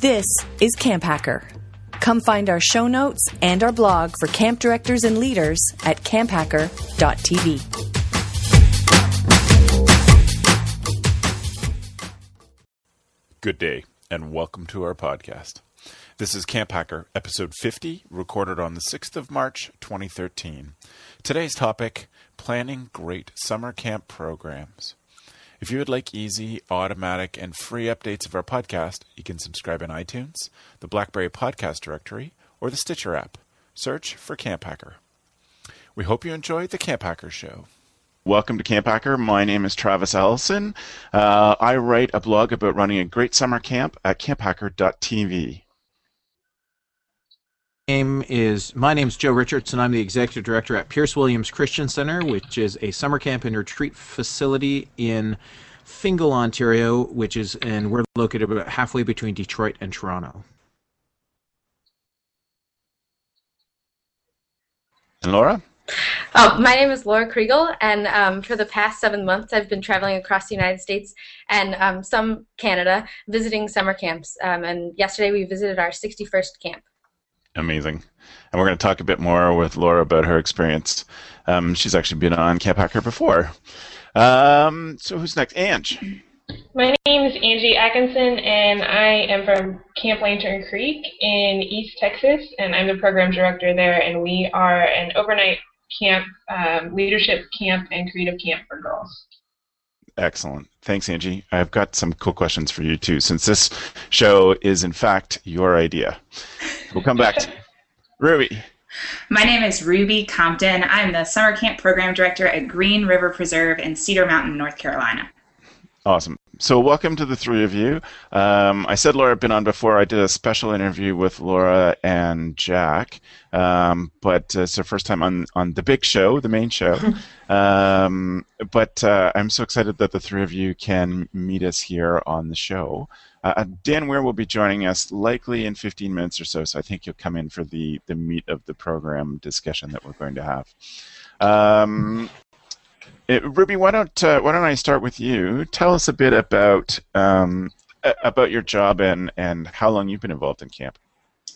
This is Camp Hacker. Come find our show notes and our blog for camp directors and leaders at camphacker.tv. Good day, and welcome to our podcast. This is Camp Hacker, episode 50, recorded on the 6th of March, 2013. Today's topic planning great summer camp programs. If you would like easy, automatic, and free updates of our podcast, you can subscribe in iTunes, the Blackberry Podcast Directory, or the Stitcher app. Search for Camp Hacker. We hope you enjoyed the Camp Hacker Show. Welcome to Camp Hacker. My name is Travis Ellison. Uh, I write a blog about running a great summer camp at camphacker.tv name is my name is Joe Richardson. I'm the executive director at Pierce Williams Christian Center, which is a summer camp and retreat facility in Fingal, Ontario, which is and we're located about halfway between Detroit and Toronto. And Laura? Oh, my name is Laura Kriegel, and um, for the past seven months, I've been traveling across the United States and um, some Canada, visiting summer camps. Um, and yesterday, we visited our 61st camp amazing. And we're going to talk a bit more with Laura about her experience. Um, she's actually been on Camp Hacker before. Um, so who's next? Ange. My name is Angie Atkinson, and I am from Camp Lantern Creek in East Texas, and I'm the program director there. And we are an overnight camp, um, leadership camp, and creative camp for girls. Excellent. Thanks, Angie. I've got some cool questions for you too, since this show is in fact your idea. We'll come back to Ruby. My name is Ruby Compton. I'm the summer camp program director at Green River Preserve in Cedar Mountain, North Carolina. Awesome. So, welcome to the three of you. Um, I said Laura had been on before. I did a special interview with Laura and Jack, um, but uh, it's their first time on, on the big show, the main show. um, but uh, I'm so excited that the three of you can meet us here on the show. Uh, uh Dan Weir will be joining us likely in 15 minutes or so, so I think you'll come in for the, the meat of the program discussion that we're going to have. Uh, Ruby, why don't uh, why don't I start with you? Tell us a bit about um, about your job and and how long you've been involved in camp.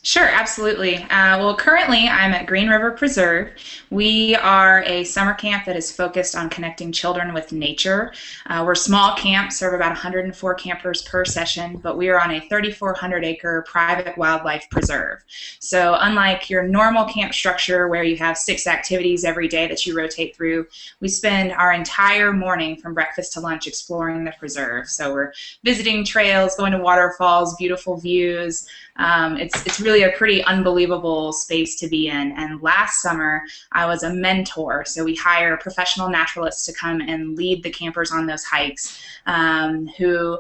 Sure, absolutely. Uh, well, currently I'm at Green River Preserve. We are a summer camp that is focused on connecting children with nature. Uh, we're a small camp, serve about 104 campers per session, but we are on a 3,400 acre private wildlife preserve. So, unlike your normal camp structure where you have six activities every day that you rotate through, we spend our entire morning from breakfast to lunch exploring the preserve. So, we're visiting trails, going to waterfalls, beautiful views. Um, it's, it's really a pretty unbelievable space to be in. And last summer, I was a mentor. So we hire professional naturalists to come and lead the campers on those hikes um, who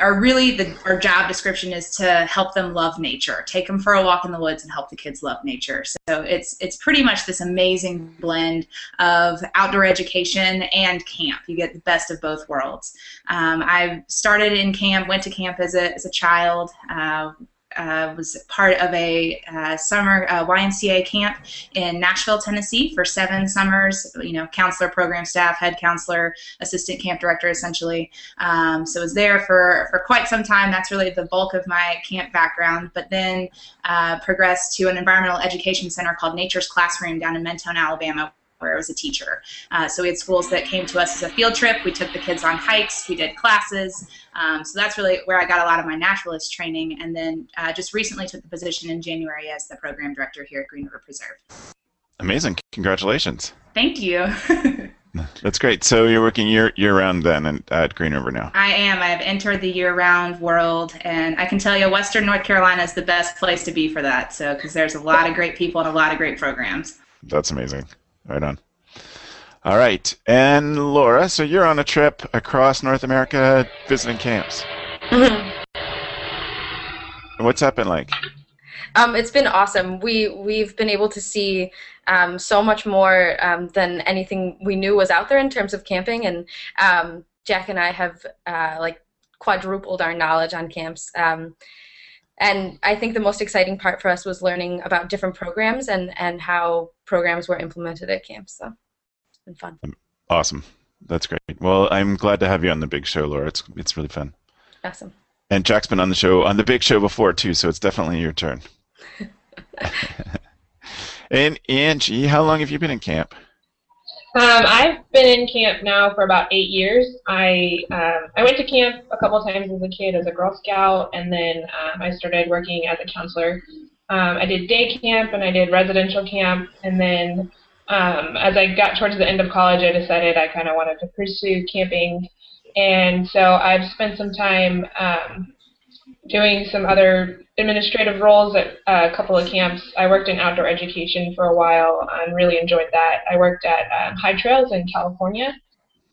are really the our job description is to help them love nature take them for a walk in the woods and help the kids love nature so it's it's pretty much this amazing blend of outdoor education and camp you get the best of both worlds um, i started in camp went to camp as a, as a child uh, uh, was part of a uh, summer uh, YMCA camp in Nashville, Tennessee for seven summers. You know, counselor, program staff, head counselor, assistant camp director, essentially. Um, so I was there for, for quite some time. That's really the bulk of my camp background. But then uh, progressed to an environmental education center called Nature's Classroom down in Mentone, Alabama, where I was a teacher. Uh, so we had schools that came to us as a field trip. We took the kids on hikes. We did classes. Um, so that's really where I got a lot of my naturalist training. And then uh, just recently took the position in January as the program director here at Green River Preserve. Amazing! Congratulations. Thank you. That's great. So you're working year year round then at Green River now. I am. I've entered the year round world, and I can tell you, Western North Carolina is the best place to be for that. So because there's a lot of great people and a lot of great programs. That's amazing. Right on. All right. And Laura, so you're on a trip across North America visiting camps. Mm-hmm. What's that been like? Um, it's been awesome. We we've been able to see um, so much more um, than anything we knew was out there in terms of camping, and um, Jack and I have uh, like quadrupled our knowledge on camps. Um, and I think the most exciting part for us was learning about different programs and, and how programs were implemented at camps. So it's been fun. Awesome. That's great. Well, I'm glad to have you on the big show, Laura. It's it's really fun. Awesome. and Jack's been on the show on the big show before too, so it's definitely your turn. and Angie, how long have you been in camp? Um, I've been in camp now for about eight years. I um, I went to camp a couple times as a kid as a Girl Scout, and then um, I started working as a counselor. Um, I did day camp and I did residential camp, and then um, as I got towards the end of college, I decided I kind of wanted to pursue camping, and so I've spent some time um, doing some other administrative roles at a couple of camps. I worked in outdoor education for a while and really enjoyed that. I worked at um, High Trails in California,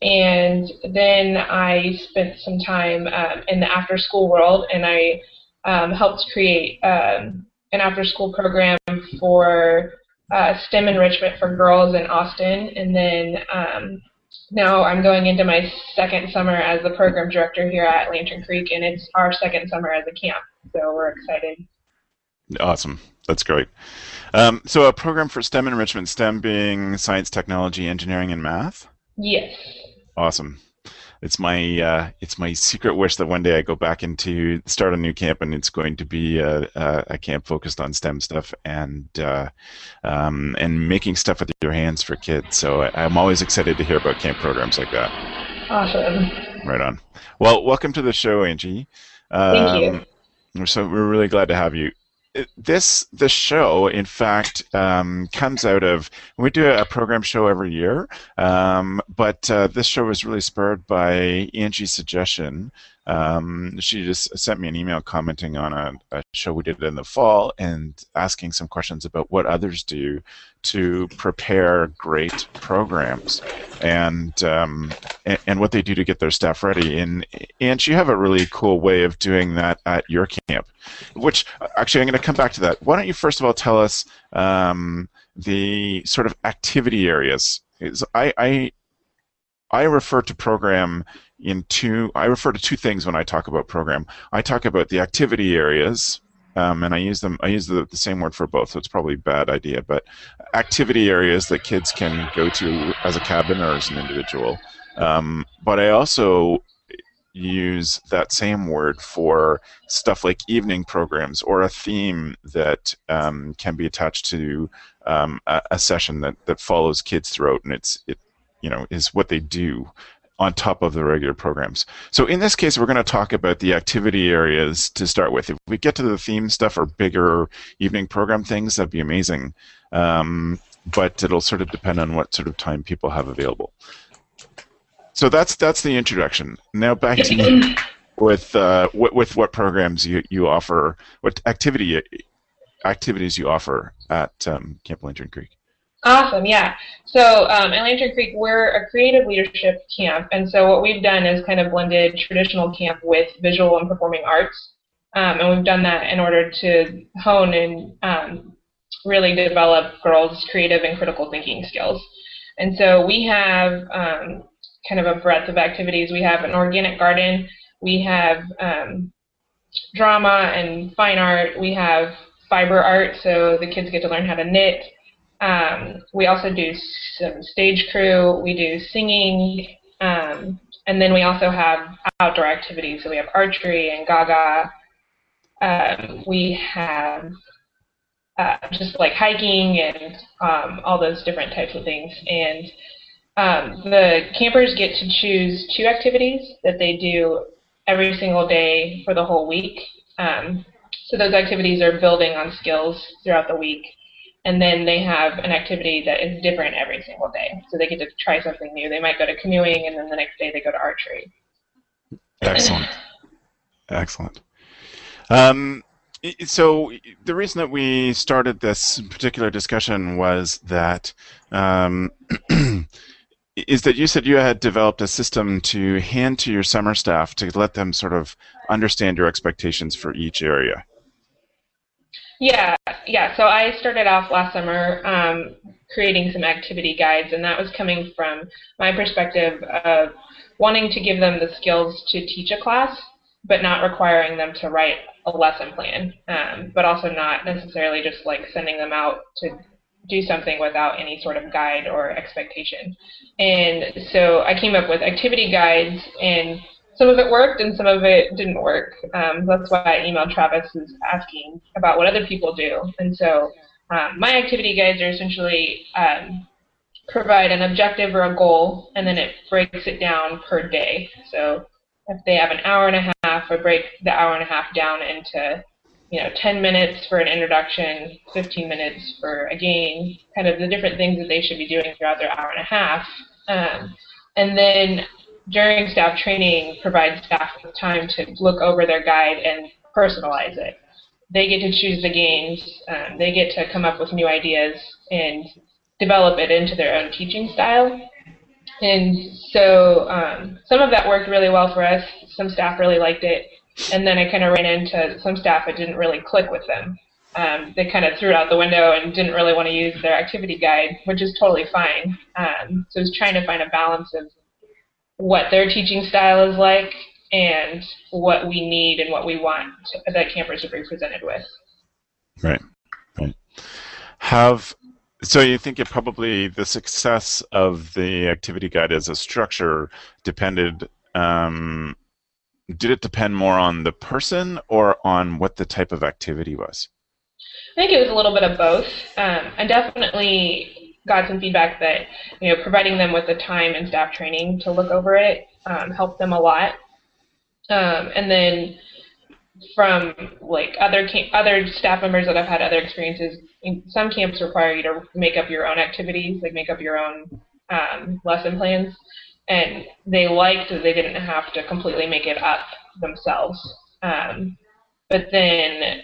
and then I spent some time um, in the after school world, and I um, helped create um, an after school program for uh, STEM enrichment for girls in Austin, and then um, now I'm going into my second summer as the program director here at Lantern Creek, and it's our second summer as a camp, so we're excited. Awesome. That's great. Um, so, a program for STEM enrichment, STEM being science, technology, engineering, and math? Yes. Awesome it's my uh, it's my secret wish that one day I go back into start a new camp and it's going to be a, a, a camp focused on STEM stuff and uh, um, and making stuff with your hands for kids. So I'm always excited to hear about camp programs like that. Awesome. Right on. Well, welcome to the show, Angie. Um, Thank you. So we're really glad to have you this the show, in fact, um, comes out of we do a program show every year, um, but uh, this show was really spurred by Angie's suggestion. Um, she just sent me an email commenting on a, a, show we did in the fall and asking some questions about what others do to prepare great programs and um, and, and, what they do to get their staff ready. And and you have a really cool way of doing that at your camp, which actually I'm going to come back to that. Why don't you first of all tell us um, the sort of activity areas? I, I I refer to program in two. I refer to two things when I talk about program. I talk about the activity areas, um, and I use them. I use the, the same word for both, so it's probably a bad idea. But activity areas that kids can go to as a cabin or as an individual. Um, but I also use that same word for stuff like evening programs or a theme that um, can be attached to um, a, a, session that, that follows kids throughout, and it's it you know is what they do on top of the regular programs. So in this case, we're going to talk about the activity areas to start with. If we get to the theme stuff or bigger evening program things, that'd be amazing. Um, but it'll sort of depend on what sort of time people have available. So that's that's the introduction. Now back to you with uh, with, with what programs you, you offer, what activity activities you offer at um, Camp Lantern Creek. Awesome, yeah. So um, at Lantern Creek, we're a creative leadership camp, and so what we've done is kind of blended traditional camp with visual and performing arts, um, and we've done that in order to hone and um, really develop girls' creative and critical thinking skills. And so we have um, kind of a breadth of activities. We have an organic garden, we have um, drama and fine art, we have fiber art, so the kids get to learn how to knit. Um, we also do some stage crew. We do singing, um, and then we also have outdoor activities. So we have archery and Gaga. Um, we have uh, just like hiking and um, all those different types of things. And um, the campers get to choose two activities that they do every single day for the whole week. So those activities are building on skills throughout the week and then they have an activity that is different every single day. So they get to try something new. They might go to canoeing, and then the next day they go to archery. Excellent. Excellent. Um, so the reason that we started this particular discussion was that um, is that you said you had developed a system to hand to your summer staff to let them sort of understand your expectations for each area. Yeah, yeah. So I started off last summer um, creating some activity guides, and that was coming from my perspective of wanting to give them the skills to teach a class, but not requiring them to write a lesson plan, um, but also not necessarily just like sending them out to do something without any sort of guide or expectation. And so I came up with activity guides and some of it worked and some of it didn't work. Um, that's why I emailed Travis who's asking about what other people do. And so um, my activity guides are essentially um, provide an objective or a goal, and then it breaks it down per day. So if they have an hour and a half, I break the hour and a half down into you know 10 minutes for an introduction, 15 minutes for a game, kind of the different things that they should be doing throughout their hour and a half. Um, and then during staff training, provide staff with time to look over their guide and personalize it. They get to choose the games. Um, they get to come up with new ideas and develop it into their own teaching style. And so um, some of that worked really well for us. Some staff really liked it. And then I kind of ran into some staff that didn't really click with them. Um, they kind of threw it out the window and didn't really want to use their activity guide, which is totally fine. Um, so I was trying to find a balance of what their teaching style is like and what we need and what we want to, that campers to be presented with. Right. Right. Have so you think it probably the success of the activity guide as a structure depended um, did it depend more on the person or on what the type of activity was? I think it was a little bit of both. Um, I definitely got some feedback that you know providing them with the time and staff training to look over it um, helped them a lot. Um, and then from like other other staff members that have had other experiences, some camps require you to make up your own activities, like make up your own um, lesson plans, and they liked that they didn't have to completely make it up themselves. Um, but then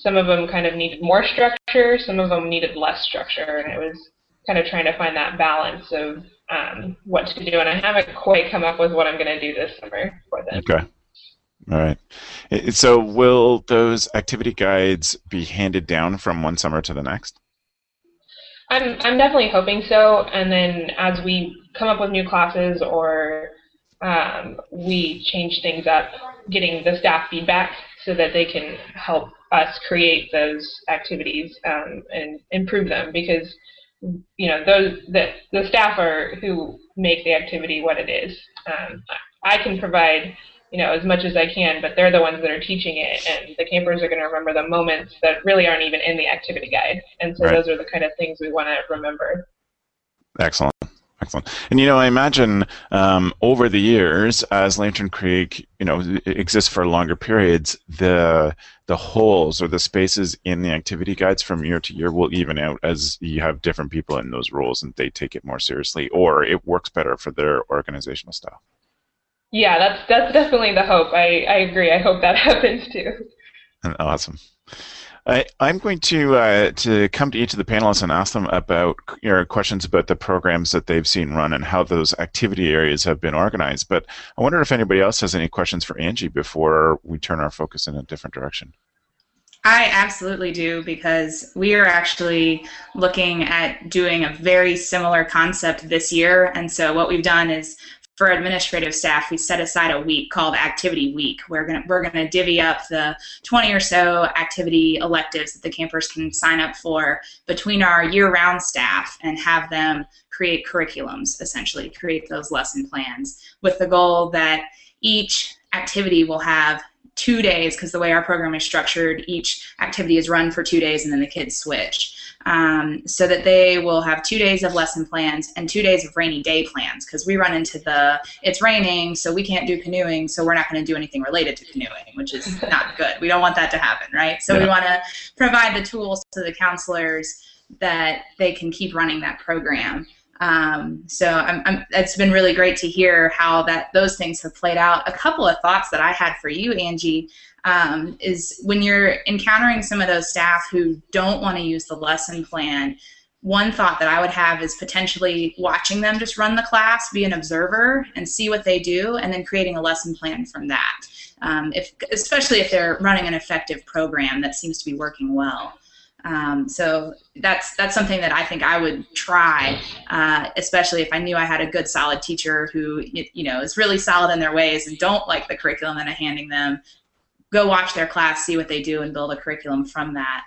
some of them kind of needed more structure, some of them needed less structure, and it was kind of trying to find that balance of um, what to do. And I haven't quite come up with what I'm going to do this summer for them. Okay. All right. So will those activity guides be handed down from one summer to the next? I'm I'm definitely hoping so. And then as we come up with new classes or um, we change things up, getting the staff feedback so that they can help us create those activities um, and improve them because you know those the the staff are who make the activity what it is. Um, I can provide you know, as much as I can, but they're the ones that are teaching it, and the campers are going to remember the moments that really aren't even in the activity guide. And so right. those are the kind of things we want to remember. Excellent. Excellent. And you know, I imagine um, over the years, as Lantern Creek, you know, exists for longer periods, the the holes or the spaces in the activity guides from year to year will even out as you have different people in those roles and they take it more seriously, or it works better for their organizational style. Yeah, that's that's definitely the hope. I, I agree. I hope that happens too. Awesome. I, am going to uh, to come to each of the panelists and ask them about your questions about the programs that they've seen run and how those activity areas have been organized. But I wonder if anybody else has any questions for Angie before we turn our focus in a different direction. I absolutely do because we are actually looking at doing a very similar concept this year. And so what we've done is for administrative staff, we set aside a week called Activity Week. We're gonna we're gonna divvy up the 20 or so activity electives that the campers can sign up for between our year-round staff and have them create curriculums, essentially create those lesson plans, with the goal that each activity will have two days because the way our program is structured, each activity is run for two days and then the kids switch um, so that they will have two days of lesson plans and two days of rainy day plans because we run into the it's raining so we can't do canoeing so we're not going to do anything related to canoeing which is not good we don't want that to happen right so yeah. we want to provide the tools to the counselors that they can keep running that program um, so I'm, I'm, it's been really great to hear how that those things have played out. A couple of thoughts that I had for you, Angie, um, is when you're encountering some of those staff who don't want to use the lesson plan. One thought that I would have is potentially watching them just run the class, be an observer, and see what they do, and then creating a lesson plan from that. Um, if, especially if they're running an effective program that seems to be working well. Um, so that's that's something that I think I would try, uh, especially if I knew I had a good, solid teacher who you know is really solid in their ways and don't like the curriculum that I'm handing them. Go watch their class, see what they do, and build a curriculum from that.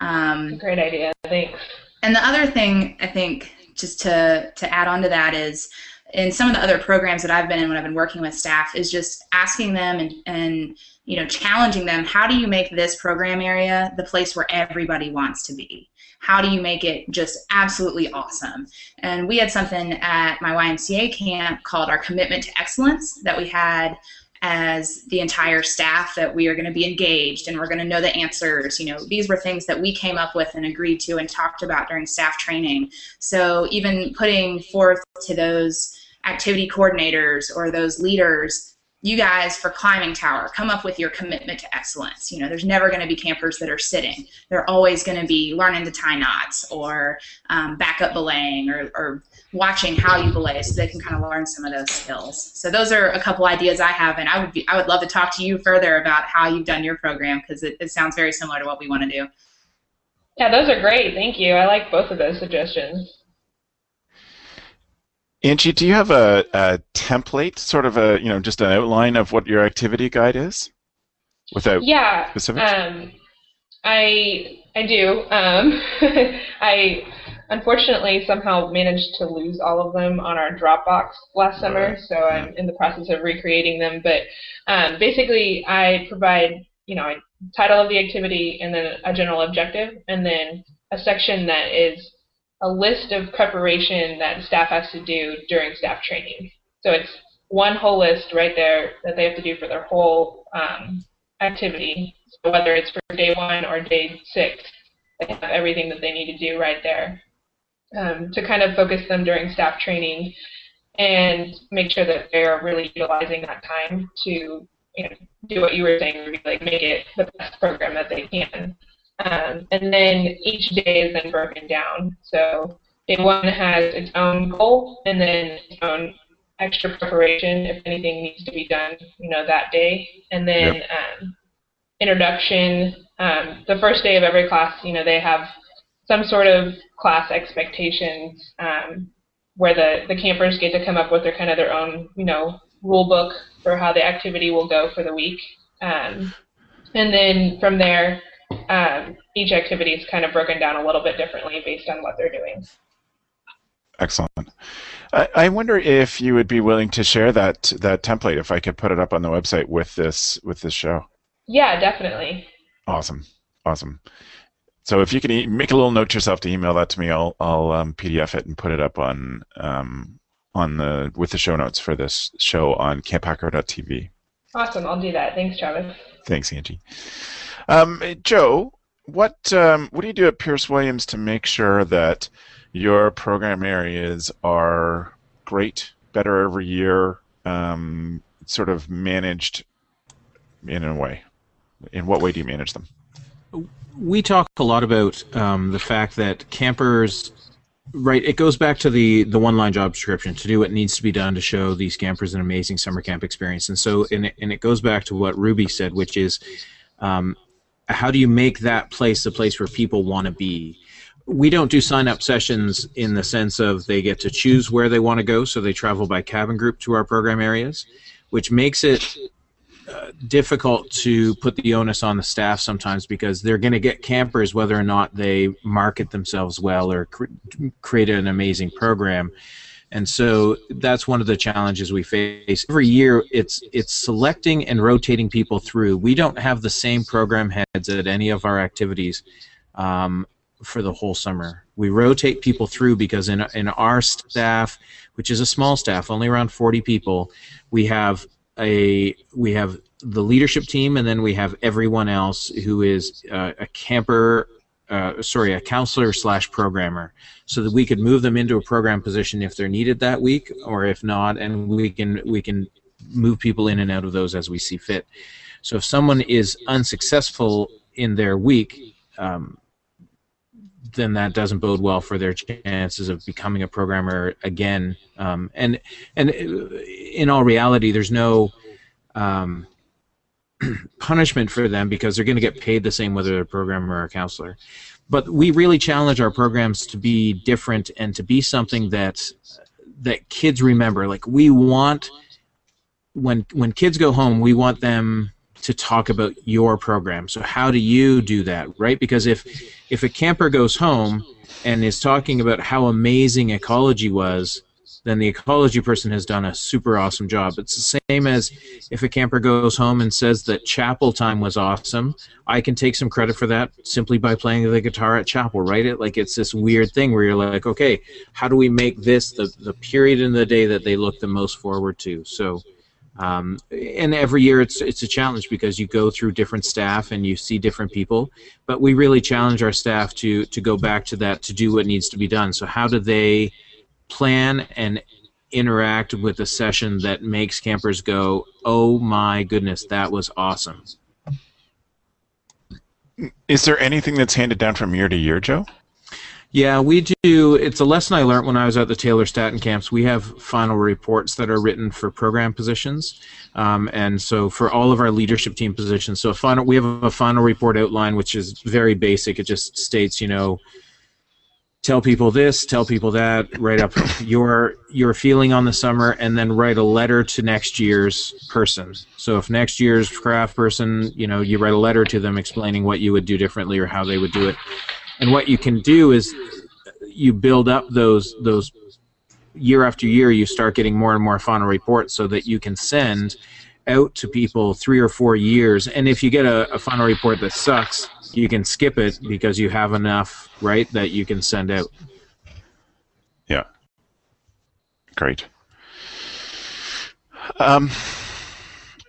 Um, Great idea. Thanks. And the other thing I think, just to to add on to that, is in some of the other programs that I've been in when I've been working with staff is just asking them and, and you know challenging them how do you make this program area the place where everybody wants to be how do you make it just absolutely awesome and we had something at my ymca camp called our commitment to excellence that we had as the entire staff that we are going to be engaged and we're going to know the answers. You know, these were things that we came up with and agreed to and talked about during staff training. So even putting forth to those activity coordinators or those leaders you guys for climbing tower come up with your commitment to excellence you know there's never going to be campers that are sitting they're always going to be learning to tie knots or um, backup belaying or, or watching how you belay so they can kind of learn some of those skills so those are a couple ideas i have and i would be i would love to talk to you further about how you've done your program because it, it sounds very similar to what we want to do yeah those are great thank you i like both of those suggestions Angie, do you have a, a, template, sort of a, you know, just an outline of what your activity guide is, without yeah, specifics? Um, I I do. Um, I unfortunately somehow managed to lose all of them on our Dropbox last summer, so I'm in the process of recreating them. But um, basically, I provide, you know, a title of the activity and then a general objective, and then a section that is a list of preparation that staff has to do during staff training. So it's one whole list right there that they have to do for their whole um, activity. So whether it's for day one or day six, they have everything that they need to do right there um, to kind of focus them during staff training and make sure that they're really utilizing that time to you know, do what you were saying, like make it the best program that they can. Um, and then each day is then broken down. So day one has its own goal and then its own extra preparation if anything needs to be done, you know, that day. And then yep. um, introduction. Um, the first day of every class, you know, they have some sort of class expectations um, where the, the campers get to come up with their kind of their own, you know, rule book for how the activity will go for the week. Um, and then from there, um, each activity is kind of broken down a little bit differently based on what they're doing. Excellent. I, I wonder if you would be willing to share that that template if I could put it up on the website with this with this show. Yeah, definitely. Awesome, awesome. So if you can e- make a little note to yourself to email that to me, I'll I'll um, PDF it and put it up on um, on the with the show notes for this show on camphacker.tv. Awesome, I'll do that. Thanks, Travis. Thanks, Angie. Um, Joe, what um, what do you do at Pierce Williams to make sure that your program areas are great, better every year, um, sort of managed in a way? In what way do you manage them? We talk a lot about um, the fact that campers Right. It goes back to the the one line job description to do what needs to be done to show these campers an amazing summer camp experience. And so, and it, and it goes back to what Ruby said, which is, um, how do you make that place the place where people want to be? We don't do sign up sessions in the sense of they get to choose where they want to go, so they travel by cabin group to our program areas, which makes it difficult to put the onus on the staff sometimes because they're going to get campers whether or not they market themselves well or cre- create an amazing program. And so that's one of the challenges we face every year. It's it's selecting and rotating people through. We don't have the same program heads at any of our activities um, for the whole summer. We rotate people through because in in our staff, which is a small staff, only around 40 people, we have a we have the leadership team, and then we have everyone else who is uh, a camper uh, sorry, a counselor slash programmer, so that we could move them into a program position if they're needed that week, or if not, and we can we can move people in and out of those as we see fit. So if someone is unsuccessful in their week, um, then that doesn't bode well for their chances of becoming a programmer again. Um, and and in all reality, there's no um, punishment for them because they're going to get paid the same whether they're a programmer or a counselor. But we really challenge our programs to be different and to be something that that kids remember. Like we want when when kids go home, we want them to talk about your program. So how do you do that, right? Because if if a camper goes home and is talking about how amazing ecology was, then the ecology person has done a super awesome job. It's the same as if a camper goes home and says that chapel time was awesome. I can take some credit for that simply by playing the guitar at chapel, right? It like it's this weird thing where you're like, okay, how do we make this the the period in the day that they look the most forward to? So. Um, and every year it's it's a challenge because you go through different staff and you see different people. But we really challenge our staff to to go back to that to do what needs to be done. So how do they plan and interact with a session that makes campers go, "Oh my goodness, that was awesome." Is there anything that's handed down from year to year, Joe? Yeah, we do. It's a lesson I learned when I was at the Taylor Statten camps. We have final reports that are written for program positions, um, and so for all of our leadership team positions. So final, we have a final report outline, which is very basic. It just states, you know, tell people this, tell people that, write up your your feeling on the summer, and then write a letter to next year's person. So if next year's craft person, you know, you write a letter to them explaining what you would do differently or how they would do it. And what you can do is you build up those those year after year. You start getting more and more final reports so that you can send out to people three or four years. And if you get a, a final report that sucks, you can skip it because you have enough, right, that you can send out. Yeah. Great. Um,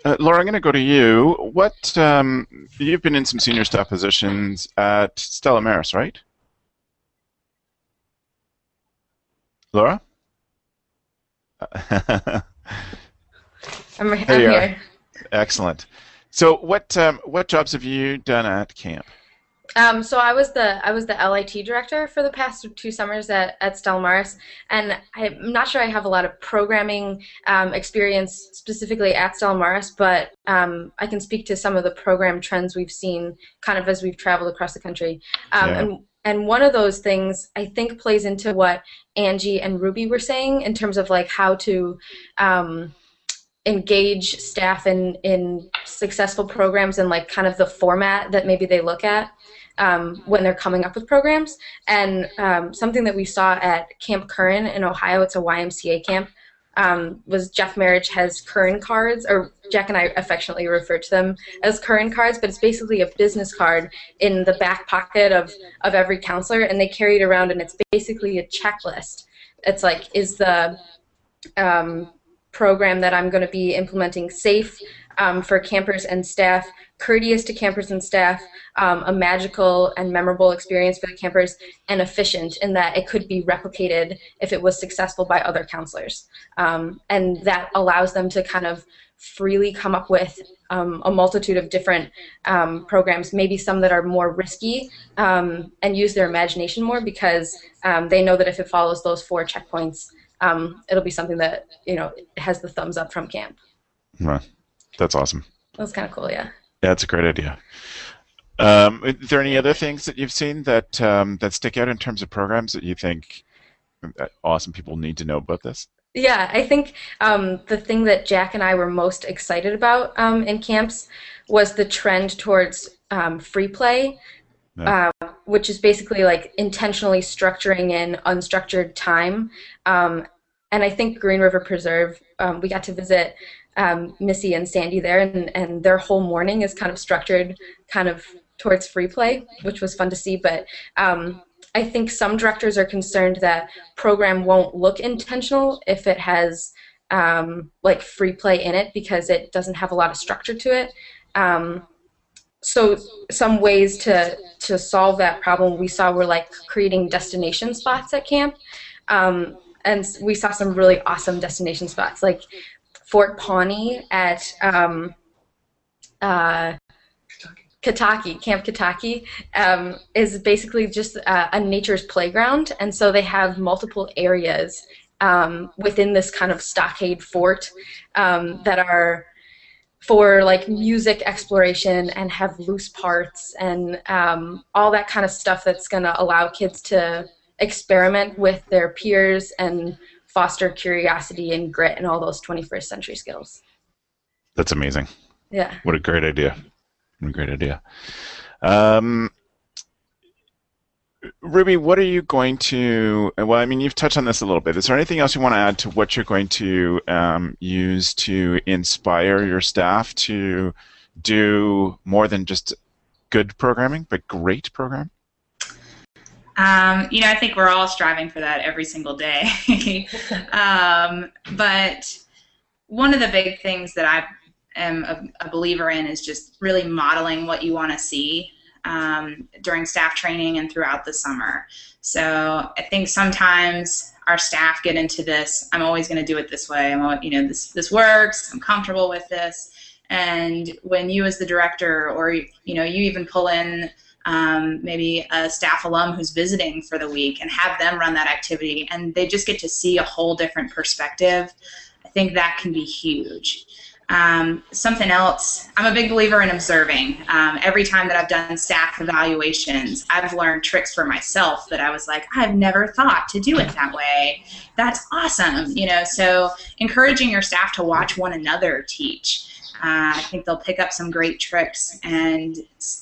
uh, Laura, I'm going to go to you. What um, you've been in some senior staff positions at Stella Maris, right? Laura. I'm, I'm There you are. here. Excellent. So, what um, what jobs have you done at camp? Um, so I was the I was the LIT director for the past two summers at, at Stella Maris, and I'm not sure I have a lot of programming um, experience specifically at Stella Maris, but um, I can speak to some of the program trends we've seen kind of as we've traveled across the country. Um, Yeah. And and one of those things I think plays into what Angie and Ruby were saying in terms of like how to um, engage staff in in successful programs and like kind of the format that maybe they look at um, when they're coming up with programs. And um, something that we saw at Camp Kern in Ohio, it's a YMCA camp, um, was Jeff Merhige has Kern cards, or Jack and I affectionately refer to them as Kern cards, but it's basically a business card in the back pocket of, of every counselor, and they carry it around, and it's basically a checklist. It's like, is the um, program that I'm going to be implementing safe um, for campers and staff, courteous to campers and staff, um, a magical and memorable experience for the campers, and efficient in that it could be replicated if it was successful by other counselors. Um, and that allows them to kind of freely come up with um, a multitude of different um, programs, maybe some that are more risky, um, and use their imagination more because um, they know that if it follows those four checkpoints, um, it'll be something that you know has the thumbs up from camp. Right. That's awesome. That was kind of cool, yeah. Yeah, it's a great idea. Um, are there any other things that you've seen that um, that stick out in terms of programs that you think uh, awesome people need to know about this? Yeah, I think um, the thing that Jack and I were most excited about um, in camps was the trend towards um, free play, Yeah. uh, which is basically like intentionally structuring in unstructured time. Um, and I think Green River Preserve, um, we got to visit um, Missy and Sandy there, and, and their whole morning is kind of structured kind of towards free play, which was fun to see. But um, I think some directors are concerned that program won't look intentional if it has um, like free play in it because it doesn't have a lot of structure to it. Um, so some ways to to solve that problem we saw were like creating destination spots at camp, um, and we saw some really awesome destination spots like Fort Pawnee at um, uh, Kitaki, Camp Kitaki, um, is basically just uh, a nature's playground, and so they have multiple areas um, within this kind of stockade fort um, that are for like music exploration and have loose parts and um, all that kind of stuff that's going to allow kids to experiment with their peers and foster curiosity and grit and all those 21st century skills. That's amazing. Yeah. What a great idea. What a great idea. Um, Ruby, what are you going to? Well, I mean, you've touched on this a little bit. Is there anything else you want to add to what you're going to um, use to inspire your staff to do more than just good programming, but great programming? Um, you know, I think we're all striving for that every single day. um, but one of the big things that I am a, a believer in is just really modeling what you want to see um, during staff training and throughout the summer. So I think sometimes our staff get into this. I'm always going to do it this way. I'm, always, you know, this this works. I'm comfortable with this. And when you, as the director, or you know, you even pull in um, maybe a staff alum who's visiting for the week and have them run that activity, and they just get to see a whole different perspective. I think that can be huge. Um, something else, I'm a big believer in observing. Um, every time that I've done staff evaluations, I've learned tricks for myself that I was like, I've never thought to do it that way. That's awesome, you know. So encouraging your staff to watch one another teach. Uh, I think they'll pick up some great tricks, and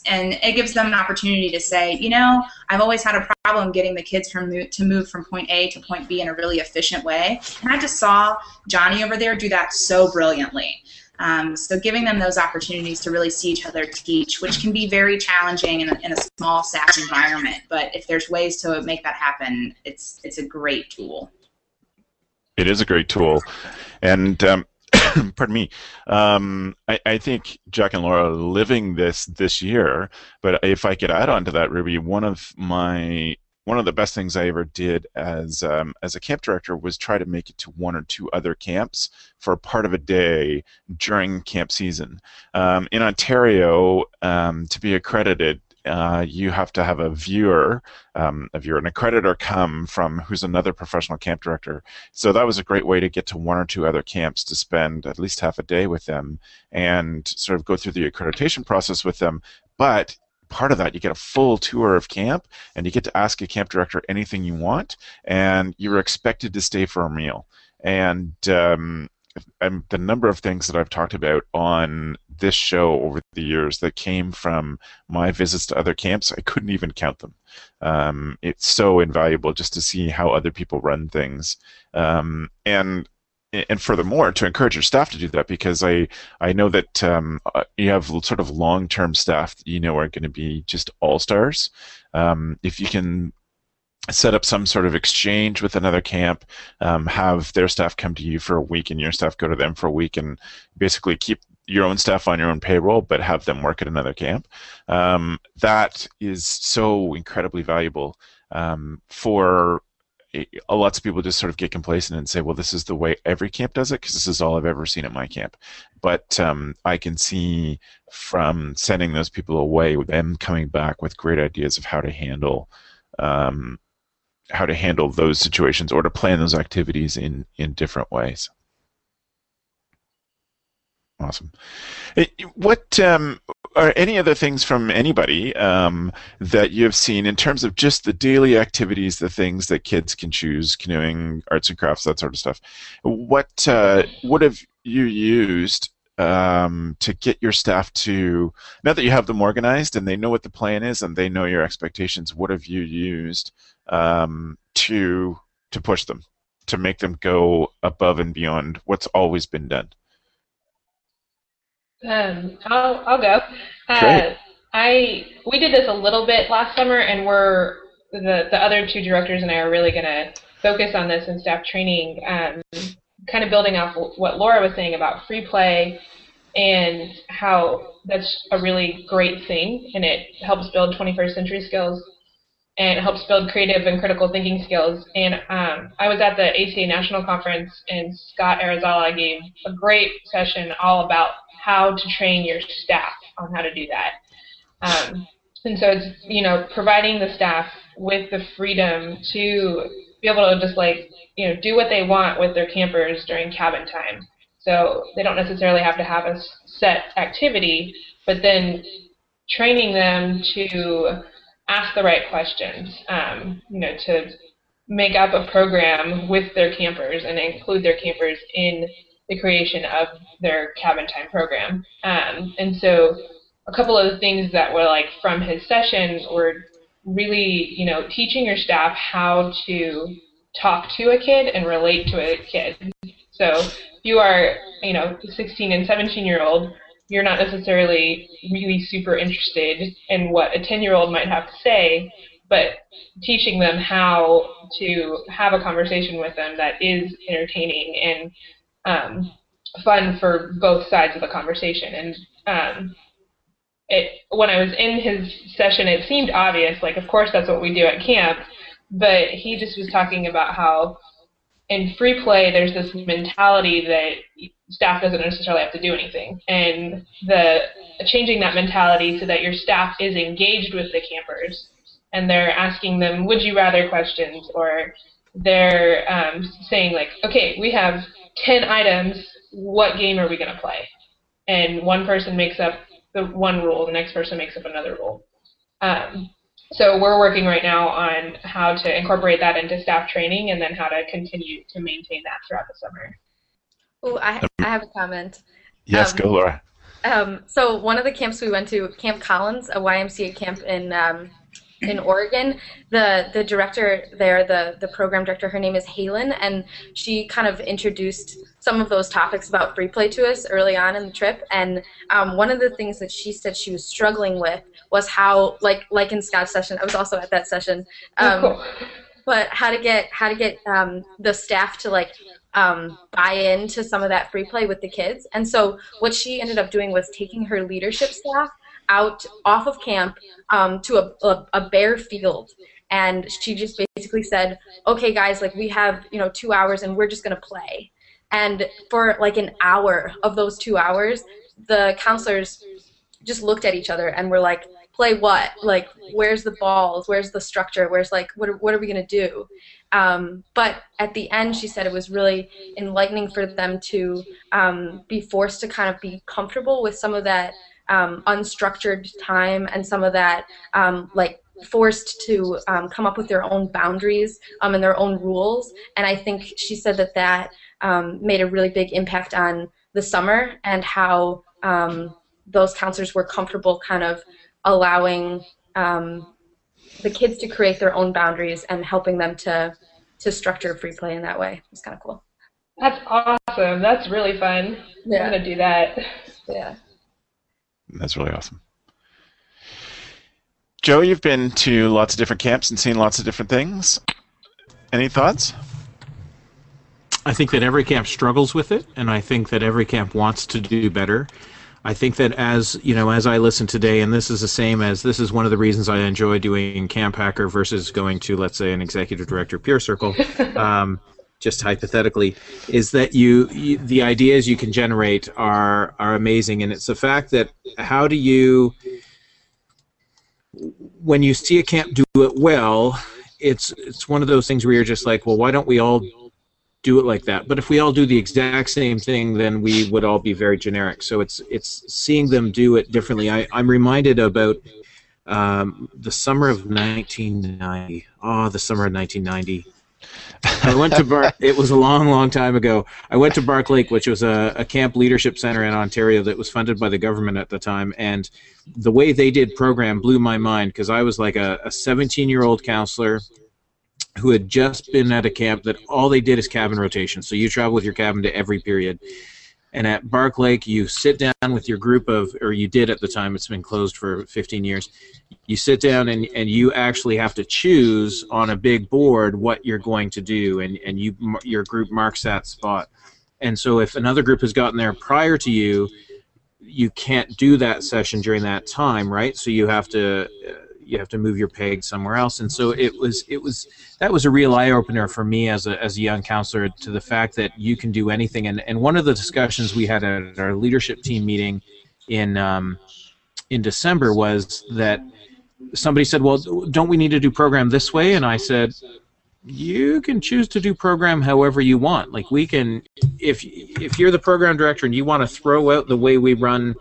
and it gives them an opportunity to say, you know, I've always had a problem getting the kids from to move from point A to point B in a really efficient way, and I just saw Johnny over there do that so brilliantly. Um, so giving them those opportunities to really see each other teach, which can be very challenging in a, in a small staff environment, but if there's ways to make that happen, it's it's a great tool. It is a great tool, and um, pardon me. Um, I, I, think Jack and Laura living this this year. But if I could add on to that, Ruby, one of my one of the best things I ever did as um, as a camp director was try to make it to one or two other camps for part of a day during camp season. Um, in Ontario, um, to be accredited, uh, you have to have a viewer, um, a viewer, an accreditor come from who's another professional camp director. So that was a great way to get to one or two other camps to spend at least half a day with them and sort of go through the accreditation process with them. But part of that, you get a full tour of camp, and you get to ask a camp director anything you want, and you're expected to stay for a meal. And um, and the number of things that I've talked about on this show over the years that came from my visits to other camps, I couldn't even count them. Um, it's so invaluable just to see how other people run things. Um, and and furthermore, to encourage your staff to do that, because I I know that um, uh, you have sort of long term staff that you know are going to be just all stars. Um, if you can set up some sort of exchange with another camp, um, have their staff come to you for a week and your staff go to them for a week, and basically keep your own staff on your own payroll, but have them work at another camp. Um, that is so incredibly valuable um, for lots of people just sort of get complacent and say, well, this is the way every camp does it because this is all I've ever seen at my camp. But um, I can see from sending those people away, them coming back with great ideas of how to handle um, how to handle those situations or to plan those activities in in different ways. Awesome. What um, are any other things from anybody um, that you have seen in terms of just the daily activities, the things that kids can choose, canoeing, arts and crafts, that sort of stuff? What uh, what have you used um, to get your staff to now that you have them organized and they know what the plan is and they know your expectations? What have you used um, to to push them to make them go above and beyond what's always been done? Um, I'll I'll go. Uh, I we did this a little bit last summer, and we're the the other two directors and I are really going to focus on this in staff training. Kind of building off what Laura was saying about free play and how that's a really great thing, and it helps build 21st century skills and it helps build creative and critical thinking skills. And um, I was at the ACA National Conference, and Scott Arizala gave a great session all about how to train your staff on how to do that. Um, and so it's you know providing the staff with the freedom to be able to just like you know do what they want with their campers during cabin time. So they don't necessarily have to have a set activity, but then training them to ask the right questions. Um, you know to make up a program with their campers and include their campers in the creation of their cabin time program. Um, and so a couple of the things that were like from his session were really, you know, teaching your staff how to talk to a kid and relate to a kid. So if you are, you know, 16 and 17 year old, you're not necessarily really super interested in what a 10 year old might have to say, but teaching them how to have a conversation with them that is entertaining and um, fun for both sides of the conversation. And um, it, when I was in his session, it seemed obvious, like, of course, that's what we do at camp, but he just was talking about how in free play, there's this mentality that staff doesn't necessarily have to do anything, and the changing that mentality so that your staff is engaged with the campers, and they're asking them "Would you rather" questions, or they're um, saying like, "Okay, we have ten items. What game are we going to play?" And one person makes up the one rule, the next person makes up another rule. Um, so we're working right now on how to incorporate that into staff training and then how to continue to maintain that throughout the summer. Oh, I, I have a comment. Yes, um, go, Laura. Um, so one of the camps we went to, Camp Collins, a YMCA camp in um, in Oregon, the the director there, the the program director, her name is Halen, and she kind of introduced some of those topics about free play to us early on in the trip. And um, one of the things that she said she was struggling with was how, like like in Scott's session, I was also at that session. Um, oh, cool. But how to get how to get um, the staff to like um, buy into some of that free play with the kids. And so what she ended up doing was taking her leadership staff out off of camp um, to a, a, a bare field. And she just basically said okay guys like we have you know two hours and we're just going to play. And for like an hour of those two hours the counselors just looked at each other and were like play what? Like where's the balls? Where's the structure? Where's like what are, what are we going to do? Um, but at the end she said it was really enlightening for them to um, be forced to kind of be comfortable with some of that um, unstructured time and some of that um, like forced to um, come up with their own boundaries um, and their own rules. And I think she said that that um, made a really big impact on the summer and how um, those counselors were comfortable kind of allowing the kids to create their own boundaries and helping them to to structure free play in that way. It's kind of cool. That's awesome. That's really fun. Yeah. I'm gonna do that. Yeah. That's really awesome. Joe, you've been to lots of different camps and seen lots of different things. Any thoughts? I think that every camp struggles with it, and I think that every camp wants to do better. I think that as you know, as I listen today, and this is the same as this is one of the reasons I enjoy doing Camp Hacker versus going to, let's say, an executive director peer circle. Um, just hypothetically, is that you, you, the ideas you can generate are are amazing, and it's the fact that how do you when you see a camp do it well, it's it's one of those things where you're just like, well, why don't we all do it like that? But if we all do the exact same thing, then we would all be very generic. So it's it's seeing them do it differently. I, I'm reminded about um, the summer of 1990. Oh, the summer of 1990 I went to Bar. It was a long, long time ago. I went to Bark Lake, which was a, a camp leadership center in Ontario that was funded by the government at the time, and the way they did program blew my mind because I was like a 17 year old counselor who had just been at a camp that all they did is cabin rotation. So you travel with your cabin to every period. And at Bark Lake, you sit down with your group of, or you did at the time, it's been closed for 15 years. You sit down and, and you actually have to choose on a big board what you're going to do, and, and you your group marks that spot. And so if another group has gotten there prior to you, you can't do that session during that time, right? So you have to. Uh, You have to move your peg somewhere else. And so it was it was that was a real eye opener for me as a as a young counselor to the fact that you can do anything. And and one of the discussions we had at our leadership team meeting in um, in December was that somebody said, "Well, don't we need to do program this way?" And I said, you can choose to do program however you want. Like we can, if if you're the program director and you want to throw out the way we run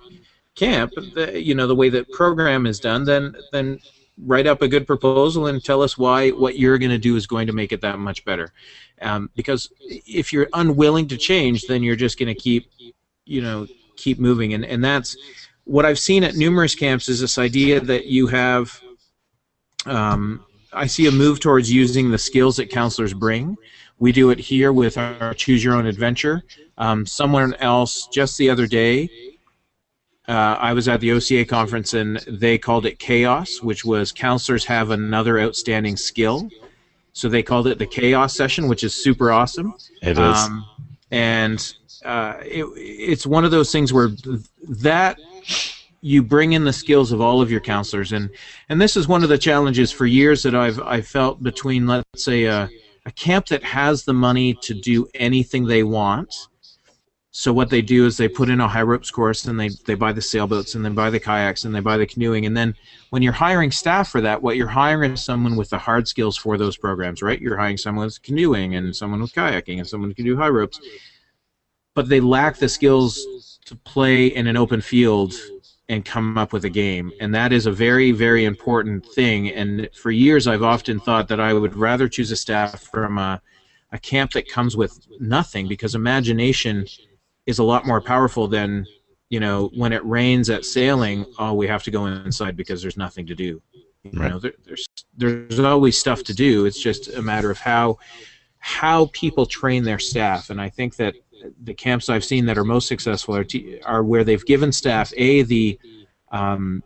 camp, the, you know, the way that program is done, then then write up a good proposal and tell us why what you're going to do is going to make it that much better. Um, because if you're unwilling to change, then you're just going to keep, you know, keep moving. And, and that's what I've seen at numerous camps is this idea that you have Um, I see a move towards using the skills that counselors bring. We do it here with our Choose Your Own Adventure. Um, someone else just the other day, uh, I was at the OCA conference and they called it chaos, which was counselors have another outstanding skill. So they called it the chaos session, which is super awesome. It is. Um, and uh, it, it's one of those things where that you bring in the skills of all of your counselors and and this is one of the challenges for years that I've I felt between let's say a, a camp that has the money to do anything they want so what they do is they put in a high ropes course and they, they buy the sailboats and then buy the kayaks and they buy the canoeing and then when you're hiring staff for that what you're hiring is someone with the hard skills for those programs right you're hiring someone with canoeing and someone with kayaking and someone who can do high ropes but they lack the skills to play in an open field and come up with a game. And that is a very, very important thing. And for years, I've often thought that I would rather choose a staff from a, a camp that comes with nothing because imagination is a lot more powerful than, you know, when it rains at sailing, oh, we have to go inside because there's nothing to do. You right. know, there, there's there's always stuff to do. It's just a matter of how how people train their staff, and I think that the camps I've seen that are most successful are, t- are where they've given staff a the um,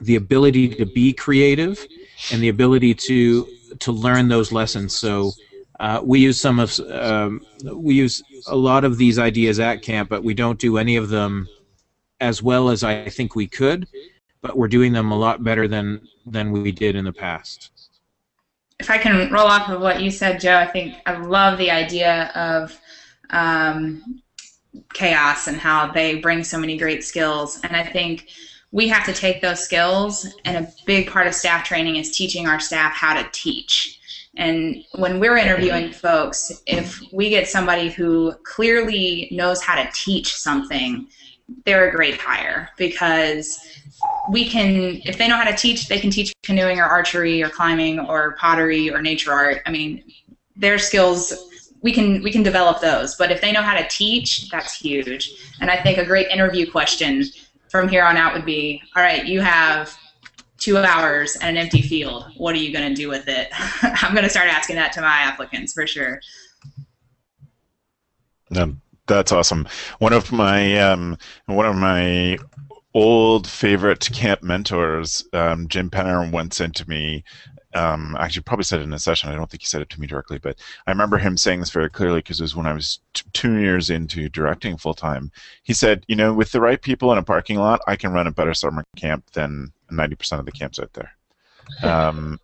the ability to be creative and the ability to to learn those lessons. So uh, we use some of um, we use a lot of these ideas at camp, but we don't do any of them as well as I think we could. But we're doing them a lot better than than we did in the past. If I can roll off of what you said, Joe, I think I love the idea of um, chaos and how they bring so many great skills. And I think we have to take those skills, and a big part of staff training is teaching our staff how to teach. And when we're interviewing folks, if we get somebody who clearly knows how to teach something, they're a great hire because we can, if they know how to teach, they can teach canoeing or archery or climbing or pottery or nature art. I mean, their skills we can we can develop those. But if they know how to teach, that's huge. And I think a great interview question from here on out would be, all right, you have two hours and an empty field. What are you going to do with it? I'm going to start asking that to my applicants for sure. Um, that's awesome. One of my um, one of my old favorite camp mentors, um, Jim Penner, once said to me, um, actually probably said it in a session. I don't think he said it to me directly, but I remember him saying this very clearly because it was when I was t- two years into directing full time. He said, you know, with the right people in a parking lot, I can run a better summer camp than 90% of the camps out there. Um,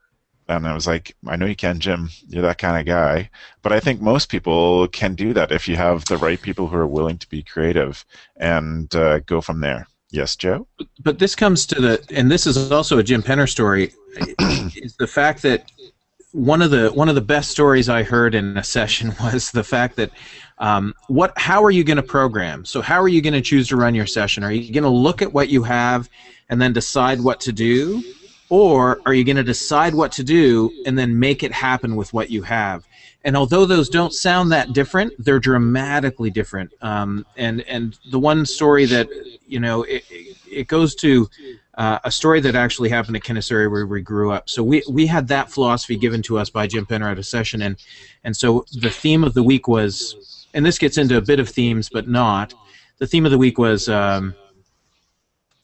and I was like, I know you can, Jim. You're that kind of guy. But I think most people can do that if you have the right people who are willing to be creative and uh, go from there. Yes, Joe. But this comes to the, and this is also a Jim Penner story, is the fact that one of the one of the best stories I heard in a session was the fact that um, what how are you going to program? So how are you going to choose to run your session? Are you going to look at what you have and then decide what to do, or are you going to decide what to do and then make it happen with what you have? And although those don't sound that different, they're dramatically different. Um, and and the one story that you know it, it goes to uh, a story that actually happened at Kennesaw where we grew up. So we we had that philosophy given to us by Jim Penner at a session, and and so the theme of the week was, and this gets into a bit of themes, but not. The theme of the week was um,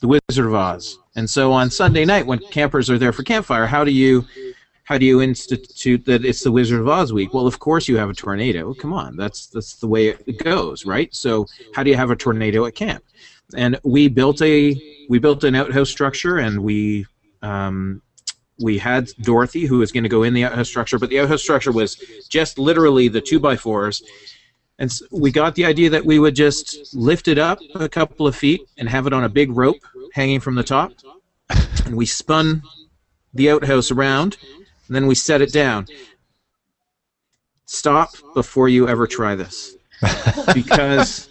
the Wizard of Oz. And so on Sunday night, when campers are there for campfire, how do you how do you institute that it's the Wizard of Oz week? Well, of course you have a tornado. Come on, that's that's the way it goes, right? So how do you have a tornado at camp? And we built a we built an outhouse structure, and we um, we had Dorothy who was going to go in the outhouse structure, but the outhouse structure was just literally the two by fours. And so we got the idea that we would just lift it up a couple of feet and have it on a big rope hanging from the top. And we spun the outhouse around and then we set it down. Stop before you ever try this. because